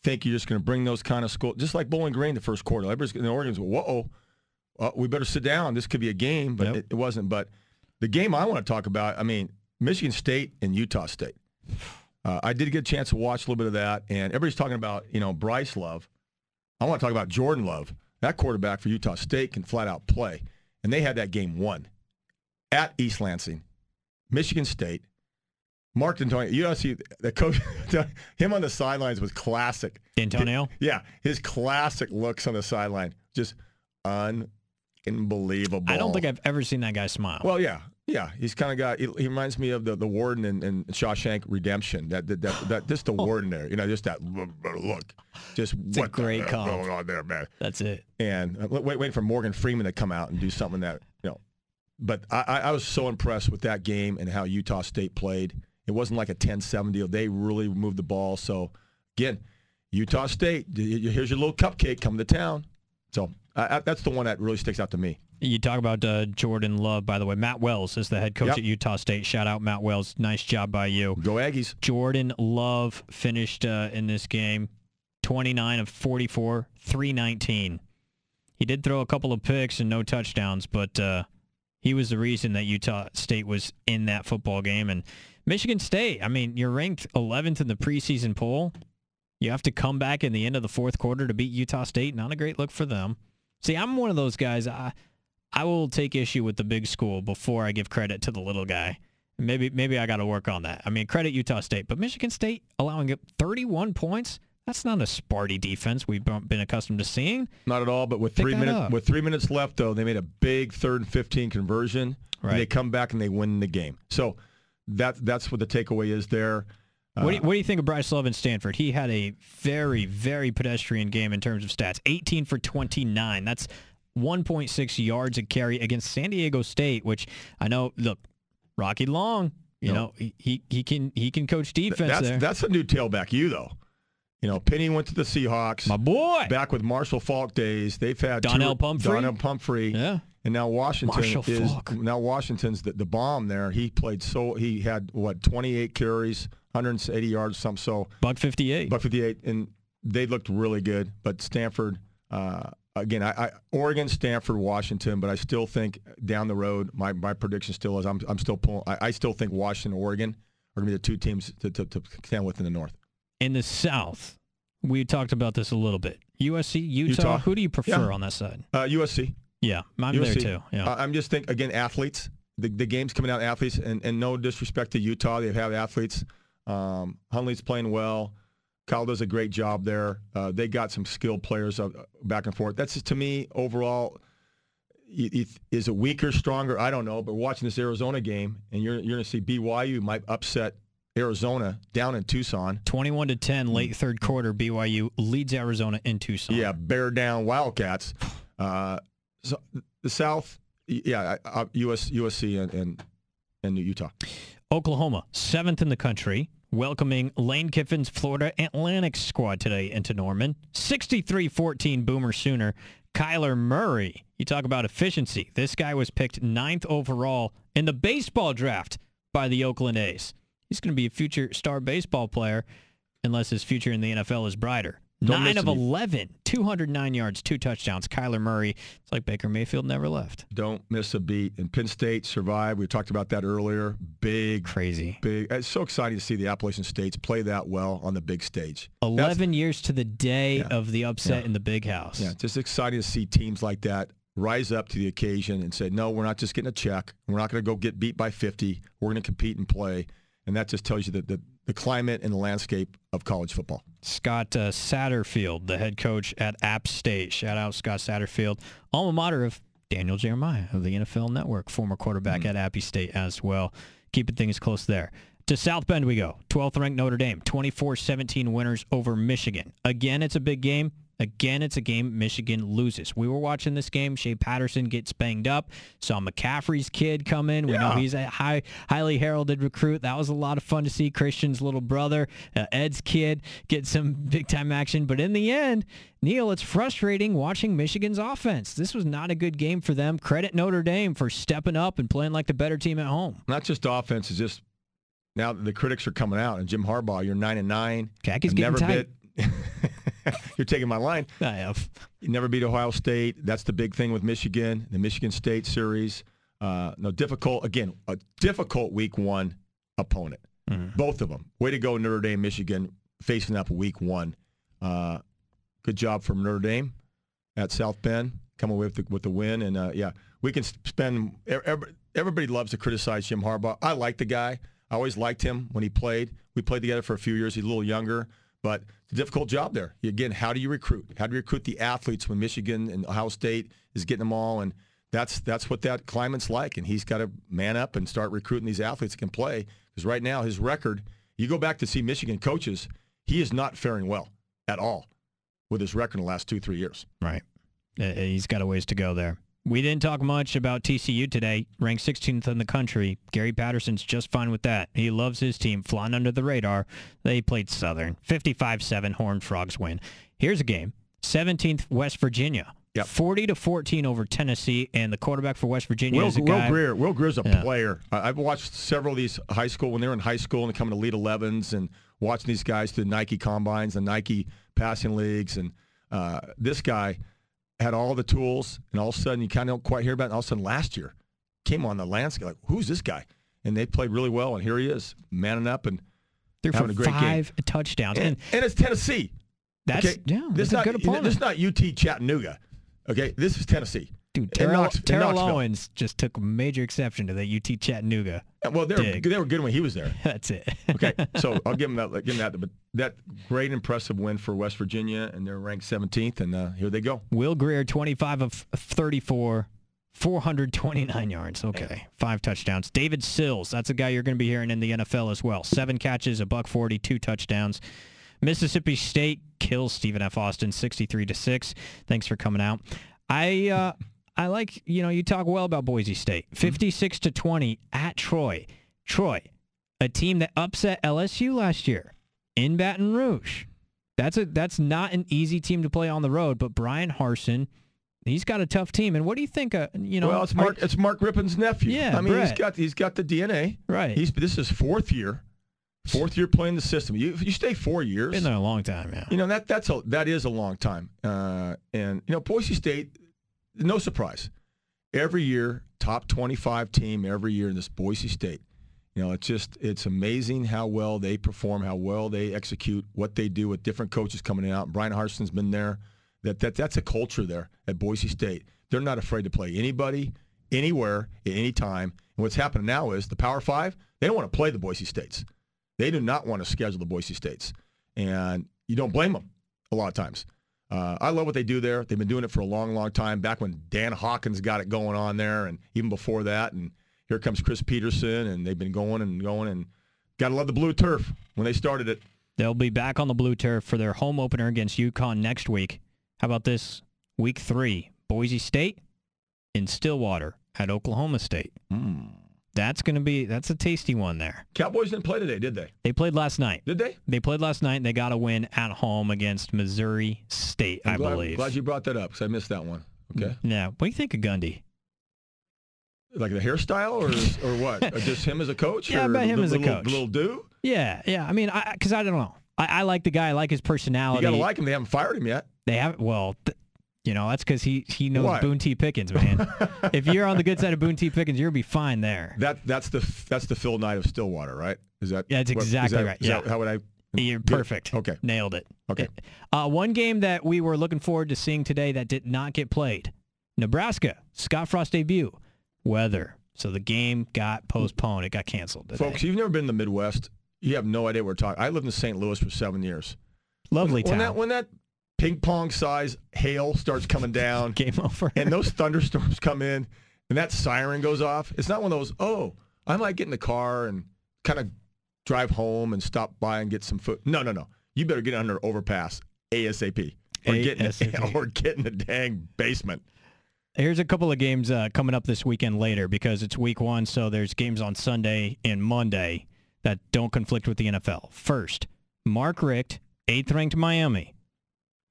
think you're just going to bring those kind of schools. Just like Bowling Green the first quarter. Everybody's in the Oregon's, whoa, uh, we better sit down. This could be a game, but Yep. it, it wasn't. But the game I want to talk about, I mean, Michigan State and Utah State. Uh, I did get a chance to watch a little bit of that, and everybody's talking about, you know, Bryce Love. I want to talk about Jordan Love. That quarterback for Utah State can flat out play. And they had that game won at East Lansing, Michigan State. Mark Dantonio, you know, see the coach, him on the sidelines was classic. D'Antonio? Yeah, his classic looks on the sideline, just unbelievable. I don't think I've ever seen that guy smile. Well, yeah, yeah. He's kind of got. He, he reminds me of the, the warden in, in Shawshank Redemption. That that that, that just the warden there. You know, just that look. Just a what the great comp. going on there, man? That's it. And uh, wait, waiting for Morgan Freeman to come out and do something that you know. But I, I I was so impressed with that game and how Utah State played. It wasn't like a 10-7 deal. They really moved the ball. So again, Utah State. Here's your little cupcake coming to town. So I, that's the one that really sticks out to me. You talk about uh, Jordan Love, by the way. Matt Wells is the head coach Yep. at Utah State. Shout out Matt Wells. Nice job by you. Go Aggies. Jordan Love finished uh, in this game 29 of 44, 319. He did throw a couple of picks and no touchdowns, but uh, he was the reason that Utah State was in that football game. And Michigan State, I mean, you're ranked 11th in the preseason poll. You have to come back in the end of the fourth quarter to beat Utah State. Not a great look for them. See, I'm one of those guys. I I will take issue with the big school before I give credit to the little guy. Maybe maybe I got to work on that. I mean, credit Utah State, but Michigan State allowing up 31 points. That's not a Sparty defense we've been accustomed to seeing. Not at all, but with Pick three minutes up. with three minutes left though, they made a big third and fifteen conversion. Right. And they come back and they win the game. So that that's what the takeaway is there. Uh, What do, you, what do you think of Bryce Love in Stanford? He had a very, very pedestrian game in terms of stats. 18 for 29. That's 1.6 yards a carry against San Diego State, which I know. Look, Rocky Long. You No. know he, he he can he can coach defense that's there. that's a new tailback. You though, you know, Penny went to the Seahawks. My boy. Back with Marshall Faulk days, they've had Donnel two, Pumphrey? Donnel Pumphrey, Yeah. And now Washington Marshall is Faulk. now Washington's the, the bomb there. He played so he had what 28 carries, 180 yards, some so. Buck 58. Buck 58, and they looked really good. But Stanford, uh, again, I, I Oregon, Stanford, Washington, but I still think down the road, my, my prediction still is I'm, I'm still pulling. I, I still think Washington, Oregon are going to be the two teams to, to, to contend with in the North. in the South, we talked about this a little bit. USC, Utah. Utah. Who do you prefer Yeah. on that side? Uh, USC, Yeah, I'm there too. Yeah. I'm just think again, athletes. The, the game's coming out athletes, and, and no disrespect to Utah, they have athletes. Um, Huntley's playing well. Kyle does a great job there. Uh, they got some skilled players uh, back and forth. That's just, to me overall. is it weaker, stronger? I don't know. But watching this Arizona game, and you're you're going to see BYU might upset Arizona down in Tucson. 21 to 10, late third quarter, BYU leads Arizona in Tucson. Yeah, bear down Wildcats. Uh, so the South, yeah, uh, US USC and and, and Utah. Oklahoma, seventh in the country, welcoming Lane Kiffin's Florida Atlantic squad today into Norman. 63-14 Boomer Sooner. Kyler Murray, you talk about efficiency. This guy was picked ninth overall in the baseball draft by the Oakland A's. He's going to be a future star baseball player unless his future in the NFL is brighter. Don't Nine of him. 11, 209 yards, two touchdowns. Kyler Murray, it's like Baker Mayfield never left. Don't miss a beat. And Penn State survived. We talked about that earlier. Big, Crazy. big. It's so exciting to see the Appalachian States play that well on the big stage. That's- 11 years to the day Yeah. of the upset Yeah. in the big house. Yeah, just exciting to see teams like that rise up to the occasion and say, no, we're not just getting a check. We're not going to go get beat by 50. We're going to compete and play. And that just tells you that the, the climate and the landscape of college football. Scott uh, Satterfield, the head coach at App State. Shout out Scott Satterfield, alma mater of Daniel Jeremiah of the NFL Network, former quarterback at Appy State as well. Keeping things close there. To South Bend we go. 12th ranked Notre Dame, 24-17 winners over Michigan. Again, it's a big game. Again, it's a game Michigan loses. We were watching this game. Shea Patterson gets banged up. Saw McCaffrey's kid come in. We know he's a high, highly heralded recruit. That was a lot of fun to see. Christian's little brother, uh, Ed's kid, get some big time action. But in the end, Neil, it's frustrating watching Michigan's offense. This was not a good game for them. Credit Notre Dame for stepping up and playing like the better team at home. Not just offense, it's just now the critics are coming out. And Jim Harbaugh, you're 9 and 9. Khakis getting never tight. bit. you're taking my line. I have. You never beat Ohio State. That's the big thing with Michigan, the Michigan State series. Uh, no, difficult, again, a difficult week one opponent. Both of them. Way to go, Notre Dame, Michigan, facing up week one. Uh, good job from Notre Dame at South Bend, coming away with the, with the win. And, uh, yeah, we can spend, every, everybody loves to criticize Jim Harbaugh. I like the guy. I always liked him when he played. We played together for a few years. He's a little younger, but it's a difficult job there. Again, how do you recruit? How do you recruit the athletes when Michigan and Ohio State is getting them all? And that's that's what that climate's like. And he's got to man up and start recruiting these athletes that can play. Because right now, his record, you go back to see Michigan coaches, he is not faring well at all with his record in the last two, three years. Right. He's got a ways to go there. We didn't talk much about TCU today, ranked 16th in the country. Gary Patterson's just fine with that. He loves his team, flying under the radar. They played Southern. 55-7 Horned Frogs win. Here's a game. 17th West Virginia. Yep. 40 to 14 over Tennessee, and the quarterback for West Virginia Will, is a Will guy. Grier. Will Grier's a Yeah. player. I, I've watched several of these high school when they were in high school and coming to lead 11s and watching these guys through Nike combines and Nike passing leagues. And uh, this guy had all the tools, and all of a sudden you kind of don't quite hear about it. And all of a sudden last year came on the landscape like, who's this guy? And they played really well, and here he is, manning up, and They're having a great game. five touchdowns. and, And it's Tennessee. that's, okay, yeah, this not good opponent. this is not UT Chattanooga. Okay, this is Tennessee. Dude, Terrell, Knox- Terrell Owens just took a major exception to that UT Chattanooga. Well, they were, Dig. they were good when he was there. That's it. Okay, so I'll give him that. Give him that. But that great, impressive win for West Virginia, and they're ranked 17th, and uh, here they go. Will Grier, 25 of 34, 429 yards. Okay, five touchdowns. David Sills, that's a guy you're going to be hearing in the NFL as well. Seven catches, a buck 40, two touchdowns. Mississippi State kills Stephen F. Austin, 63 to six. Thanks for coming out. I uh, I like you know you talk well about Boise State, 56 to 20 at Troy. Troy, a team that upset LSU last year in Baton Rouge. That's a that's not an easy team to play on the road, but Bryan Harsin, he's got a tough team. And what do you think? Uh, you know, well, it's are- Mark. It's Mark Rypien's nephew. Yeah, I mean, he's Brett. got he's got the DNA. right. He's this is fourth year, fourth year playing the system. You you stay four years. been there a long time, yeah. You know that that's a that is a long time. Uh, and you know Boise State, no surprise, every year top twenty five team every year in this Boise State. You know it's just it's amazing how well they perform, how well they execute what they do with different coaches coming out. Bryan Harsin's been there. That that that's a culture there at Boise State. They're not afraid to play anybody, anywhere, at any time. And what's happening now is the Power Five. They don't want to play the Boise States. They do not want to schedule the Boise States, and you don't blame them a lot of times. Uh, I love what they do there. They've been doing it for a long, long time. Back when Dan Hawkins got it going on there, and even before that. And here comes Chris Petersen, and they've been going and going. And gotta love the blue turf when they started it. They'll be back on the blue turf for their home opener against UConn next week. How about this? Week three, Boise State in Stillwater at Oklahoma State. That's going to be that's a tasty one there. Cowboys didn't play today, did they? They played last night. Did they? They played last night and they got a win at home against Missouri State, I I'm glad, believe. Glad you brought that up because I missed that one. Okay. Mm, yeah. What do you think of Gundy? Like the hairstyle or or what? Or just him as a coach? Yeah, about him the as a little, coach. Little do? Yeah, yeah. I mean, I because I, don't know. I, I like the guy. I like his personality. You personality. got to like him. They haven't fired him yet. They haven't. well, th- you know, that's because he he knows What? Boone T. Pickens, man. if you're on the good side of Boone T. Pickens, you'll be fine there. That that's the that's the Phil Knight of Stillwater, right? Is that? Yeah, that's what- exactly that- right. Is that Yeah. how would I? You're it? perfect. Okay. nailed it. Okay. Uh, one game that we were looking forward to seeing today that did not get played: Nebraska Scott Frost debut. Weather. So the game got postponed. It got canceled. Today. Folks, you've never been in the Midwest. You have no idea what we're talking. I lived in St. Louis for seven years. lovely when town. that when that ping pong size hail starts coming down, game over. and those thunderstorms come in, and that siren goes off. It's not one of those. Oh, I might get in the car and kind of drive home and stop by and get some food. No, no, no. You better get under overpass ASAP, or get in, or get in the dang basement. Here's a couple of games uh, coming up this weekend later because it's week one, so there's games on Sunday and Monday that don't conflict with the NFL. First, Mark Richt, eighth ranked Miami,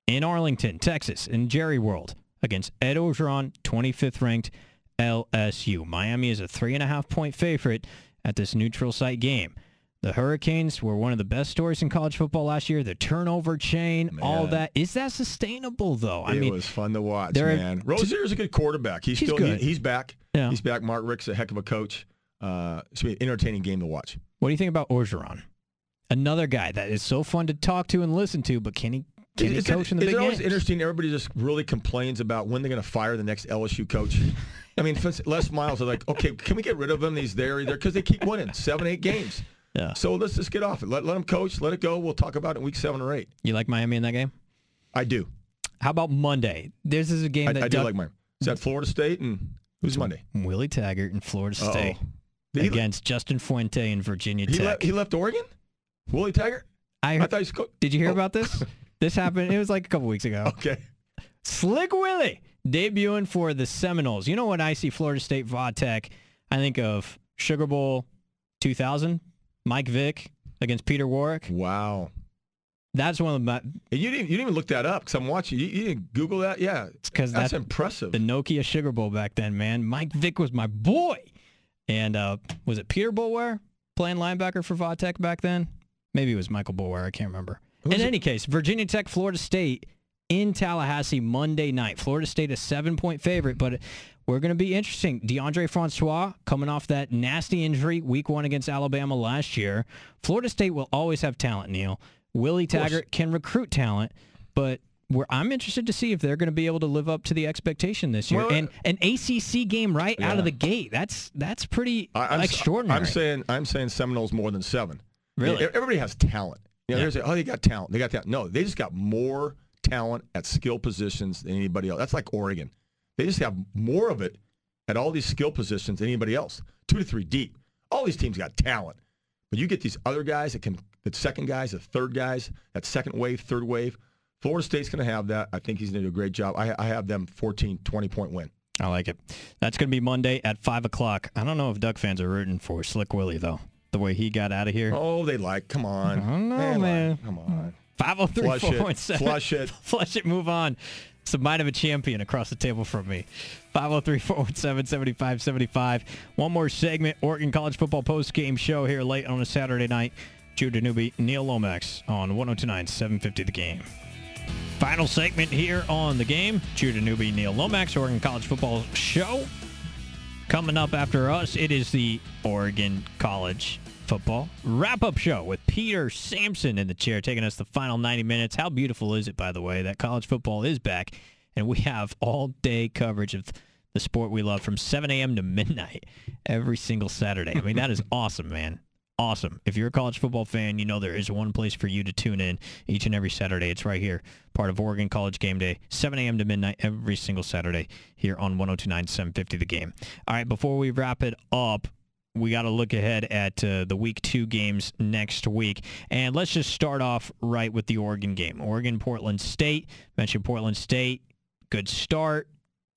in Arlington, Texas, in Jerry World against Ed Orgeron, 25th ranked LSU. Miami is a three and a half point favorite at this neutral site game. The Hurricanes were one of the best stories in college football last year. The turnover chain, all that. Is that sustainable though? I it mean, was fun to watch, man. are- is a good quarterback. He's, He's still good. He, he's back. Yeah. He's back. Mark Richt's a heck of a coach. Uh, it's be an entertaining game to watch. What do you think about Orgeron? Another guy that is so fun to talk to and listen to, but can he can he coach in the is big it always games? interesting? Everybody just really complains about when they're going to fire the next LSU coach. I mean, Les Miles are like, okay, can we get rid of him? He's there, there, because they keep winning seven, eight games. Yeah. So let's just get off it. Let, let him coach. Let it go. We'll talk about it in week seven or eight. You like Miami in that game? I do. How about Monday? This is a game I, that I do like mine. Is that Florida State and who's Monday? Willie Taggart and Florida Uh-oh. State he, against Justin Fuente and Virginia he, Tech. left, he left Oregon? Willie Taggart? I I thought he co- did you hear Oh. about this? This happened. It was like a couple weeks ago. Okay. Slick Willie debuting for the Seminoles. You know when I see Florida State Vodtech, I think of Sugar Bowl 2000, Mike Vick against Peter Warrick. Wow. That's one of my And you didn't, you didn't even look that up because I'm watching. You, you didn't Google that? Yeah. It's because That's that's impressive. the Nokia Sugar Bowl back then, man. Mike Vick was my boy. And uh, was it Peter Boulware playing linebacker for Vodtech back then? Maybe it was Michael Boulware. I can't remember. Who's In it? any case, Virginia Tech, Florida State in Tallahassee Monday night. Florida State a seven point favorite, but we're going to be interesting. Deondre Francois coming off that nasty injury week one against Alabama last year. Florida State will always have talent, Neil. Willie. Taggart can recruit talent, but we're, I'm interested to see if they're going to be able to live up to the expectation this year. Well, uh, and an ACC game right out of the gate. That's that's pretty I- I'm, extraordinary. I'm saying I'm saying Seminoles more than seven. Really? Everybody has talent. You know, Yeah. a- oh, they got talent. They got talent. No, they just got more talent at skill positions than anybody else. That's like Oregon. They just have more of it at all these skill positions than anybody else. Two to three deep. All these teams got talent. But you get these other guys that can, the second guys, the third guys, that second wave, third wave. Florida State's going to have that. I think he's going to do a great job. I, I have them 14, 20 point win. I like it. That's going to be Monday at 5 o'clock. I don't know if Duck fans are rooting for Slick Willie, though, the way he got out of here. Oh, they like. Come on. I don't know, They like- man. Come on. 503 Flush it. 417. Flush it. Flush it, move on. It's a mind of a champion across the table from me. 503 417 7575. One more segment. Oregon College Football post game show here late on a Saturday night. Judah Newby, Neil Lomax on 1029 750 the game. Final segment here on the game. Judah Newby, Neil Lomax, Oregon College Football show. Coming up after us, it is the Oregon College Football wrap up show with Peter Sampson in the chair, taking us the final 90 minutes. How beautiful is it, by the way, that college football is back and we have all day coverage of the sport we love from 7 a.m. to midnight every single Saturday. I mean, that is awesome, man. Awesome. If you're a college football fan, you know there is one place for you to tune in each and every Saturday. It's right here, part of Oregon College Game Day, 7 a.m. to midnight every single Saturday here on 1029 750 The Game. All right, before we wrap it up, we got to look ahead at uh, the week two games next week. And let's just start off right with the Oregon game. Oregon, Portland State. Mentioned Portland State. Good start.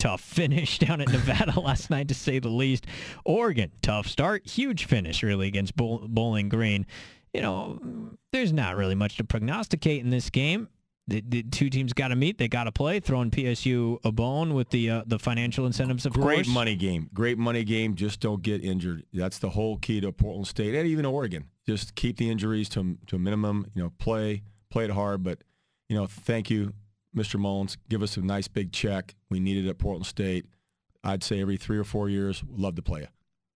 Tough finish down at Nevada last night, to say the least. Oregon, tough start. Huge finish, really, against Bowl- Bowling Green. You know, there's not really much to prognosticate in this game the, the two teams got to meet. They got to play. Throwing PSU a bone with the uh, the financial incentives, of Great course. money game. Great money game. Just don't get injured. That's the whole key to Portland State and even Oregon. Just keep the injuries to to a minimum. You know, play play it hard. But you know, thank you, Mr. Mullens. Give us a nice big check. We need it at Portland State. I'd say every three or four years. Love to play you.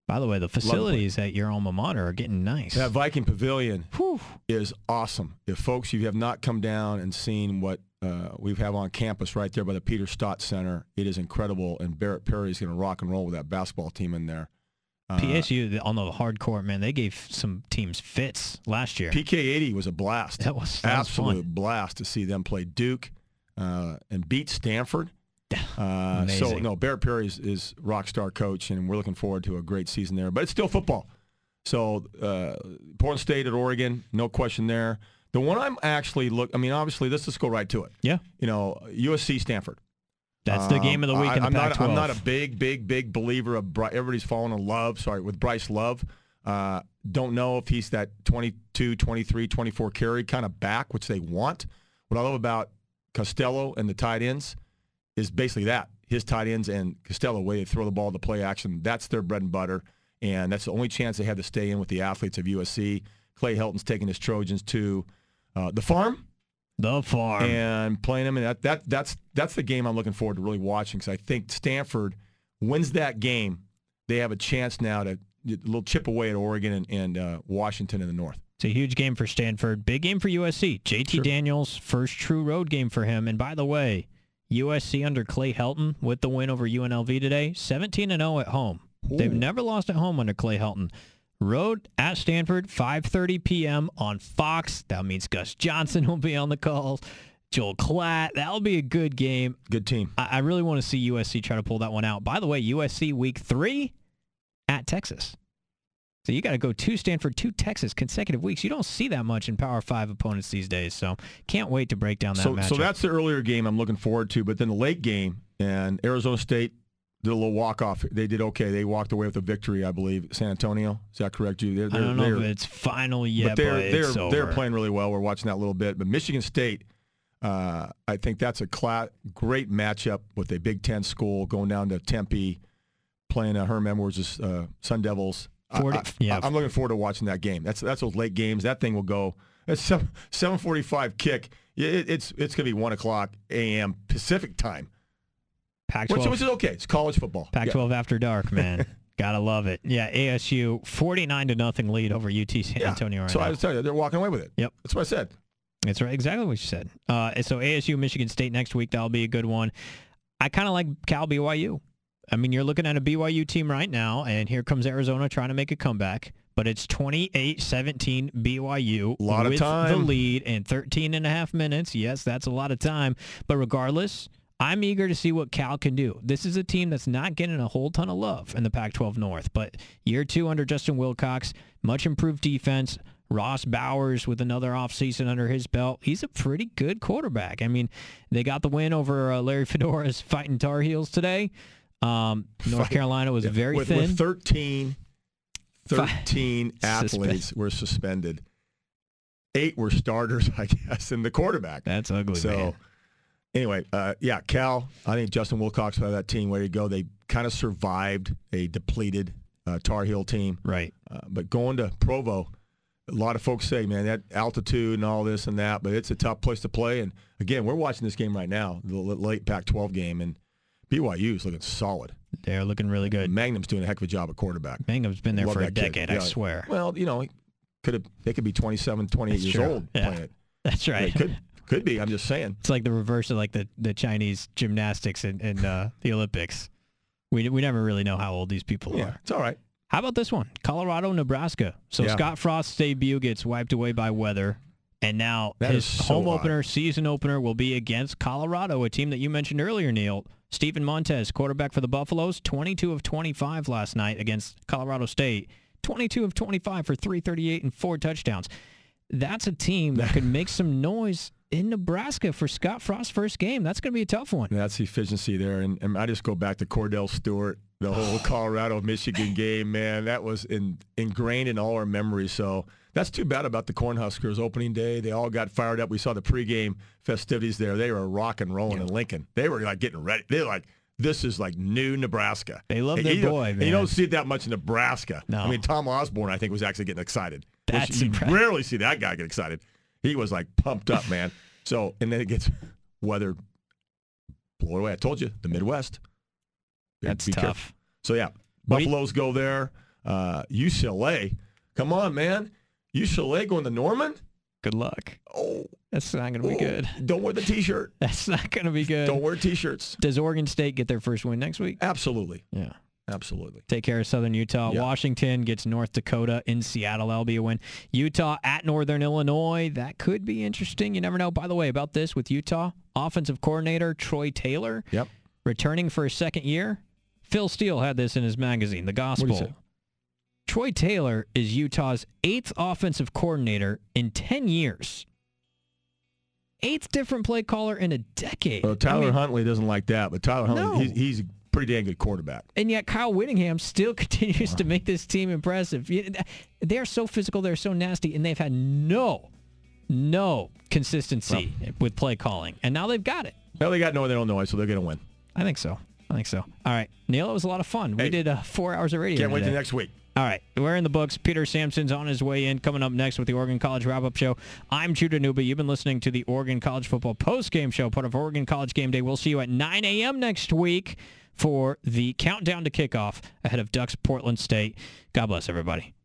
By the way, the facilities at your alma mater are getting nice. That Viking Pavilion Whew. is awesome. If folks, you have not come down and seen what uh, we have on campus right there by the Peter Stott Center, it is incredible. And Barret Peery is going to rock and roll with that basketball team in there. Uh, PSU on the hard court, man, they gave some teams fits last year. PK80 was a blast. That was- that was absolute fun. blast to see them play Duke uh, and beat Stanford. Uh, so no, Barret Peery is, is rock star coach, and we're looking forward to a great season there. But it's still football. So uh, Portland State at Oregon, no question there. The one I'm actually look. I mean, obviously, let's just go right to it. yeah, You know, USC Stanford. that's the game of the week Um, in the am not. Pac-12. I'm not a big, big, big believer of. Bry- Everybody's falling in love. Sorry, with Bryce Love. Uh, don't know if he's that 22, 23, 24 carry kind of back, which they want. What I love about Costello and the tight ends is basically that his tight ends and Costello way they throw the ball to play action. That's their bread and butter, and that's the only chance they have to stay in with the athletes of USC. Clay Helton's taking his Trojans to uh, the farm the farm. and playing them. And that, that that's that's the game I'm looking forward to really watching because I think Stanford wins that game. They have a chance now to a little chip away at Oregon and, and uh, Washington in the north. It's a huge game for Stanford. Big game for USC. JT Sure. Daniels, first true road game for him. And by the way, USC under Clay Helton with the win over UNLV today, 17 and 0 at home. They've never lost at home under Clay Helton. Road at Stanford, 5:30 p.m. on Fox. That means Gus Johnson will be on the calls. Joel Klatt. That'll be a good game. Good team. I, I really want to see USC try to pull that one out. By the way, USC week three at Texas. So you got to go to Stanford, to Texas consecutive weeks. You don't see that much in Power Five opponents these days. So can't wait to break down that So matchup. so that's the earlier game I'm looking forward to. But then the late game and Arizona State did a little walk off. They did okay. They walked away with a victory, I believe. San Antonio, is that correct? You? They're, I they're, don't know if it's final yet, but they're but they're they're playing really well. We're watching that a little bit, but Michigan State, uh, I think that's a cla- great matchup with a Big Ten school going down to Tempe, playing uh, Herm Edwards' uh, Sun Devils. I- Forty- I, yeah. am looking forward to watching that game. That's that's those late games. That thing will go. It's seven seven forty five kick. Yeah, it, it's it's gonna be one o'clock a.m. Pacific time, Pac-12, which, which is okay. It's college football. Pac-12 after dark, man. Gotta love it. Yeah, ASU 49 to nothing lead over UT San Yeah. Antonio right so now. I tell you, they're walking away with it. Yep. That's what I said. That's right. Exactly what you said. Uh, so ASU, Michigan State next week. That'll be a good one. I kind of like Cal BYU. I mean, you're looking at a BYU team right now, and here comes Arizona trying to make a comeback. But it's 28-17 BYU. A Lot of with the lead in 13 and a half minutes. Yes, that's a lot of time. But regardless, I'm eager to see what Cal can do. This is a team that's not getting a whole ton of love in the Pac-12 North. But year two under Justin Wilcox, much improved defense. Ross Bowers with another offseason under his belt. He's a pretty good quarterback. I mean, they got the win over uh, Larry Fedora's fighting Tar Heels today. Um, North Carolina was very with, thin. With 13, 13 athletes were suspended. Eight were starters, I guess, and the quarterback. That's ugly, so, man. anyway, uh, yeah, Cal, I think Justin Wilcox had that team. Way to go. They kind of survived a depleted uh, Tar Heel team. Right. Uh, but going to Provo, a lot of folks say, man, that altitude and all this and that, but it's a tough place to play. And again, we're watching this game right now, the late Pac-12 game, and BYU is looking solid. They're looking really good. Mangum's doing a heck of a job at quarterback. Mangum's been there Love for a decade, Yeah. I swear. Well, you know, could have. They could be 27, 28 That's years true. old Yeah. playing it. That's right. They could could be. I'm just saying. It's like the reverse of like the, the Chinese gymnastics in, in uh, the Olympics. We we never really know how old these people Yeah, are. it's all right. How about this one? Colorado, Nebraska. So Yeah. Scott Frost's debut gets wiped away by weather. And now That his so home odd. opener, season opener, will be against Colorado, a team that you mentioned earlier, Neil. Steven Montez, quarterback for the Buffaloes, 22 of 25 last night against Colorado State. 22 of 25 for 338 and four touchdowns. That's a team that could make some noise in Nebraska for Scott Frost's first game. That's going to be a tough one. That's the efficiency there. And, and I just go back to Kordell Stewart, the whole Colorado Michigan game, man. That was in, ingrained in all our memories. So that's too bad about the Cornhuskers opening day. They all got fired up. We saw the pregame festivities there. They were rock and rolling in Lincoln. They were like getting ready. They're like, this is like new Nebraska. They love their you boy, man. You don't see it that much in Nebraska. No. I mean, Tom Osborne, I think, was actually getting excited. That's you impressive. rarely see that guy get excited. He was like pumped up, man. So, and then it gets weather blow away. I told you, the Midwest. Be- That's be tough. careful. So yeah, Buffaloes go there. Uh, UCLA, come on, man. UCLA going to Norman? Good luck. Oh, That's not going to be oh, good. Don't wear the T-shirt. That's not going to be good. Don't wear T-shirts. Does Oregon State get their first win next week? Absolutely, Yeah. absolutely. Take care of Southern Utah. Yeah. Washington gets North Dakota in Seattle. That'll be a win. Utah at Northern Illinois. That could be interesting. You never know. By the way, about this with Utah, offensive coordinator Troy Taylor Yep. returning for a second year. Phil Steele had this in his magazine, The Gospel. Troy Taylor is Utah's eighth offensive coordinator in 10 years. Eighth different play caller in a decade. Well, Tyler I mean, Huntley doesn't like that, but Tyler Huntley, No. he's, he's a pretty dang good quarterback. and yet Kyle Whittingham still continues to make this team impressive. They're so physical, they're so nasty, and they've had no, no consistency with play calling. And now they've got it. Well, they got Northern Illinois, so they're going to win. I think so. I think so. All right, Neil, it was a lot of fun. we did uh, four hours of radio. Can't wait today. till next week. All right, we're in the books. Peter Sampson's on his way in. Coming up next with the Oregon College Wrap-Up Show. I'm Judah Newby. You've been listening to the Oregon College Football Post-Game Show, part of Oregon College Game Day. We'll see you at 9 a.m. next week for the countdown to kickoff ahead of Ducks Portland State. God bless everybody.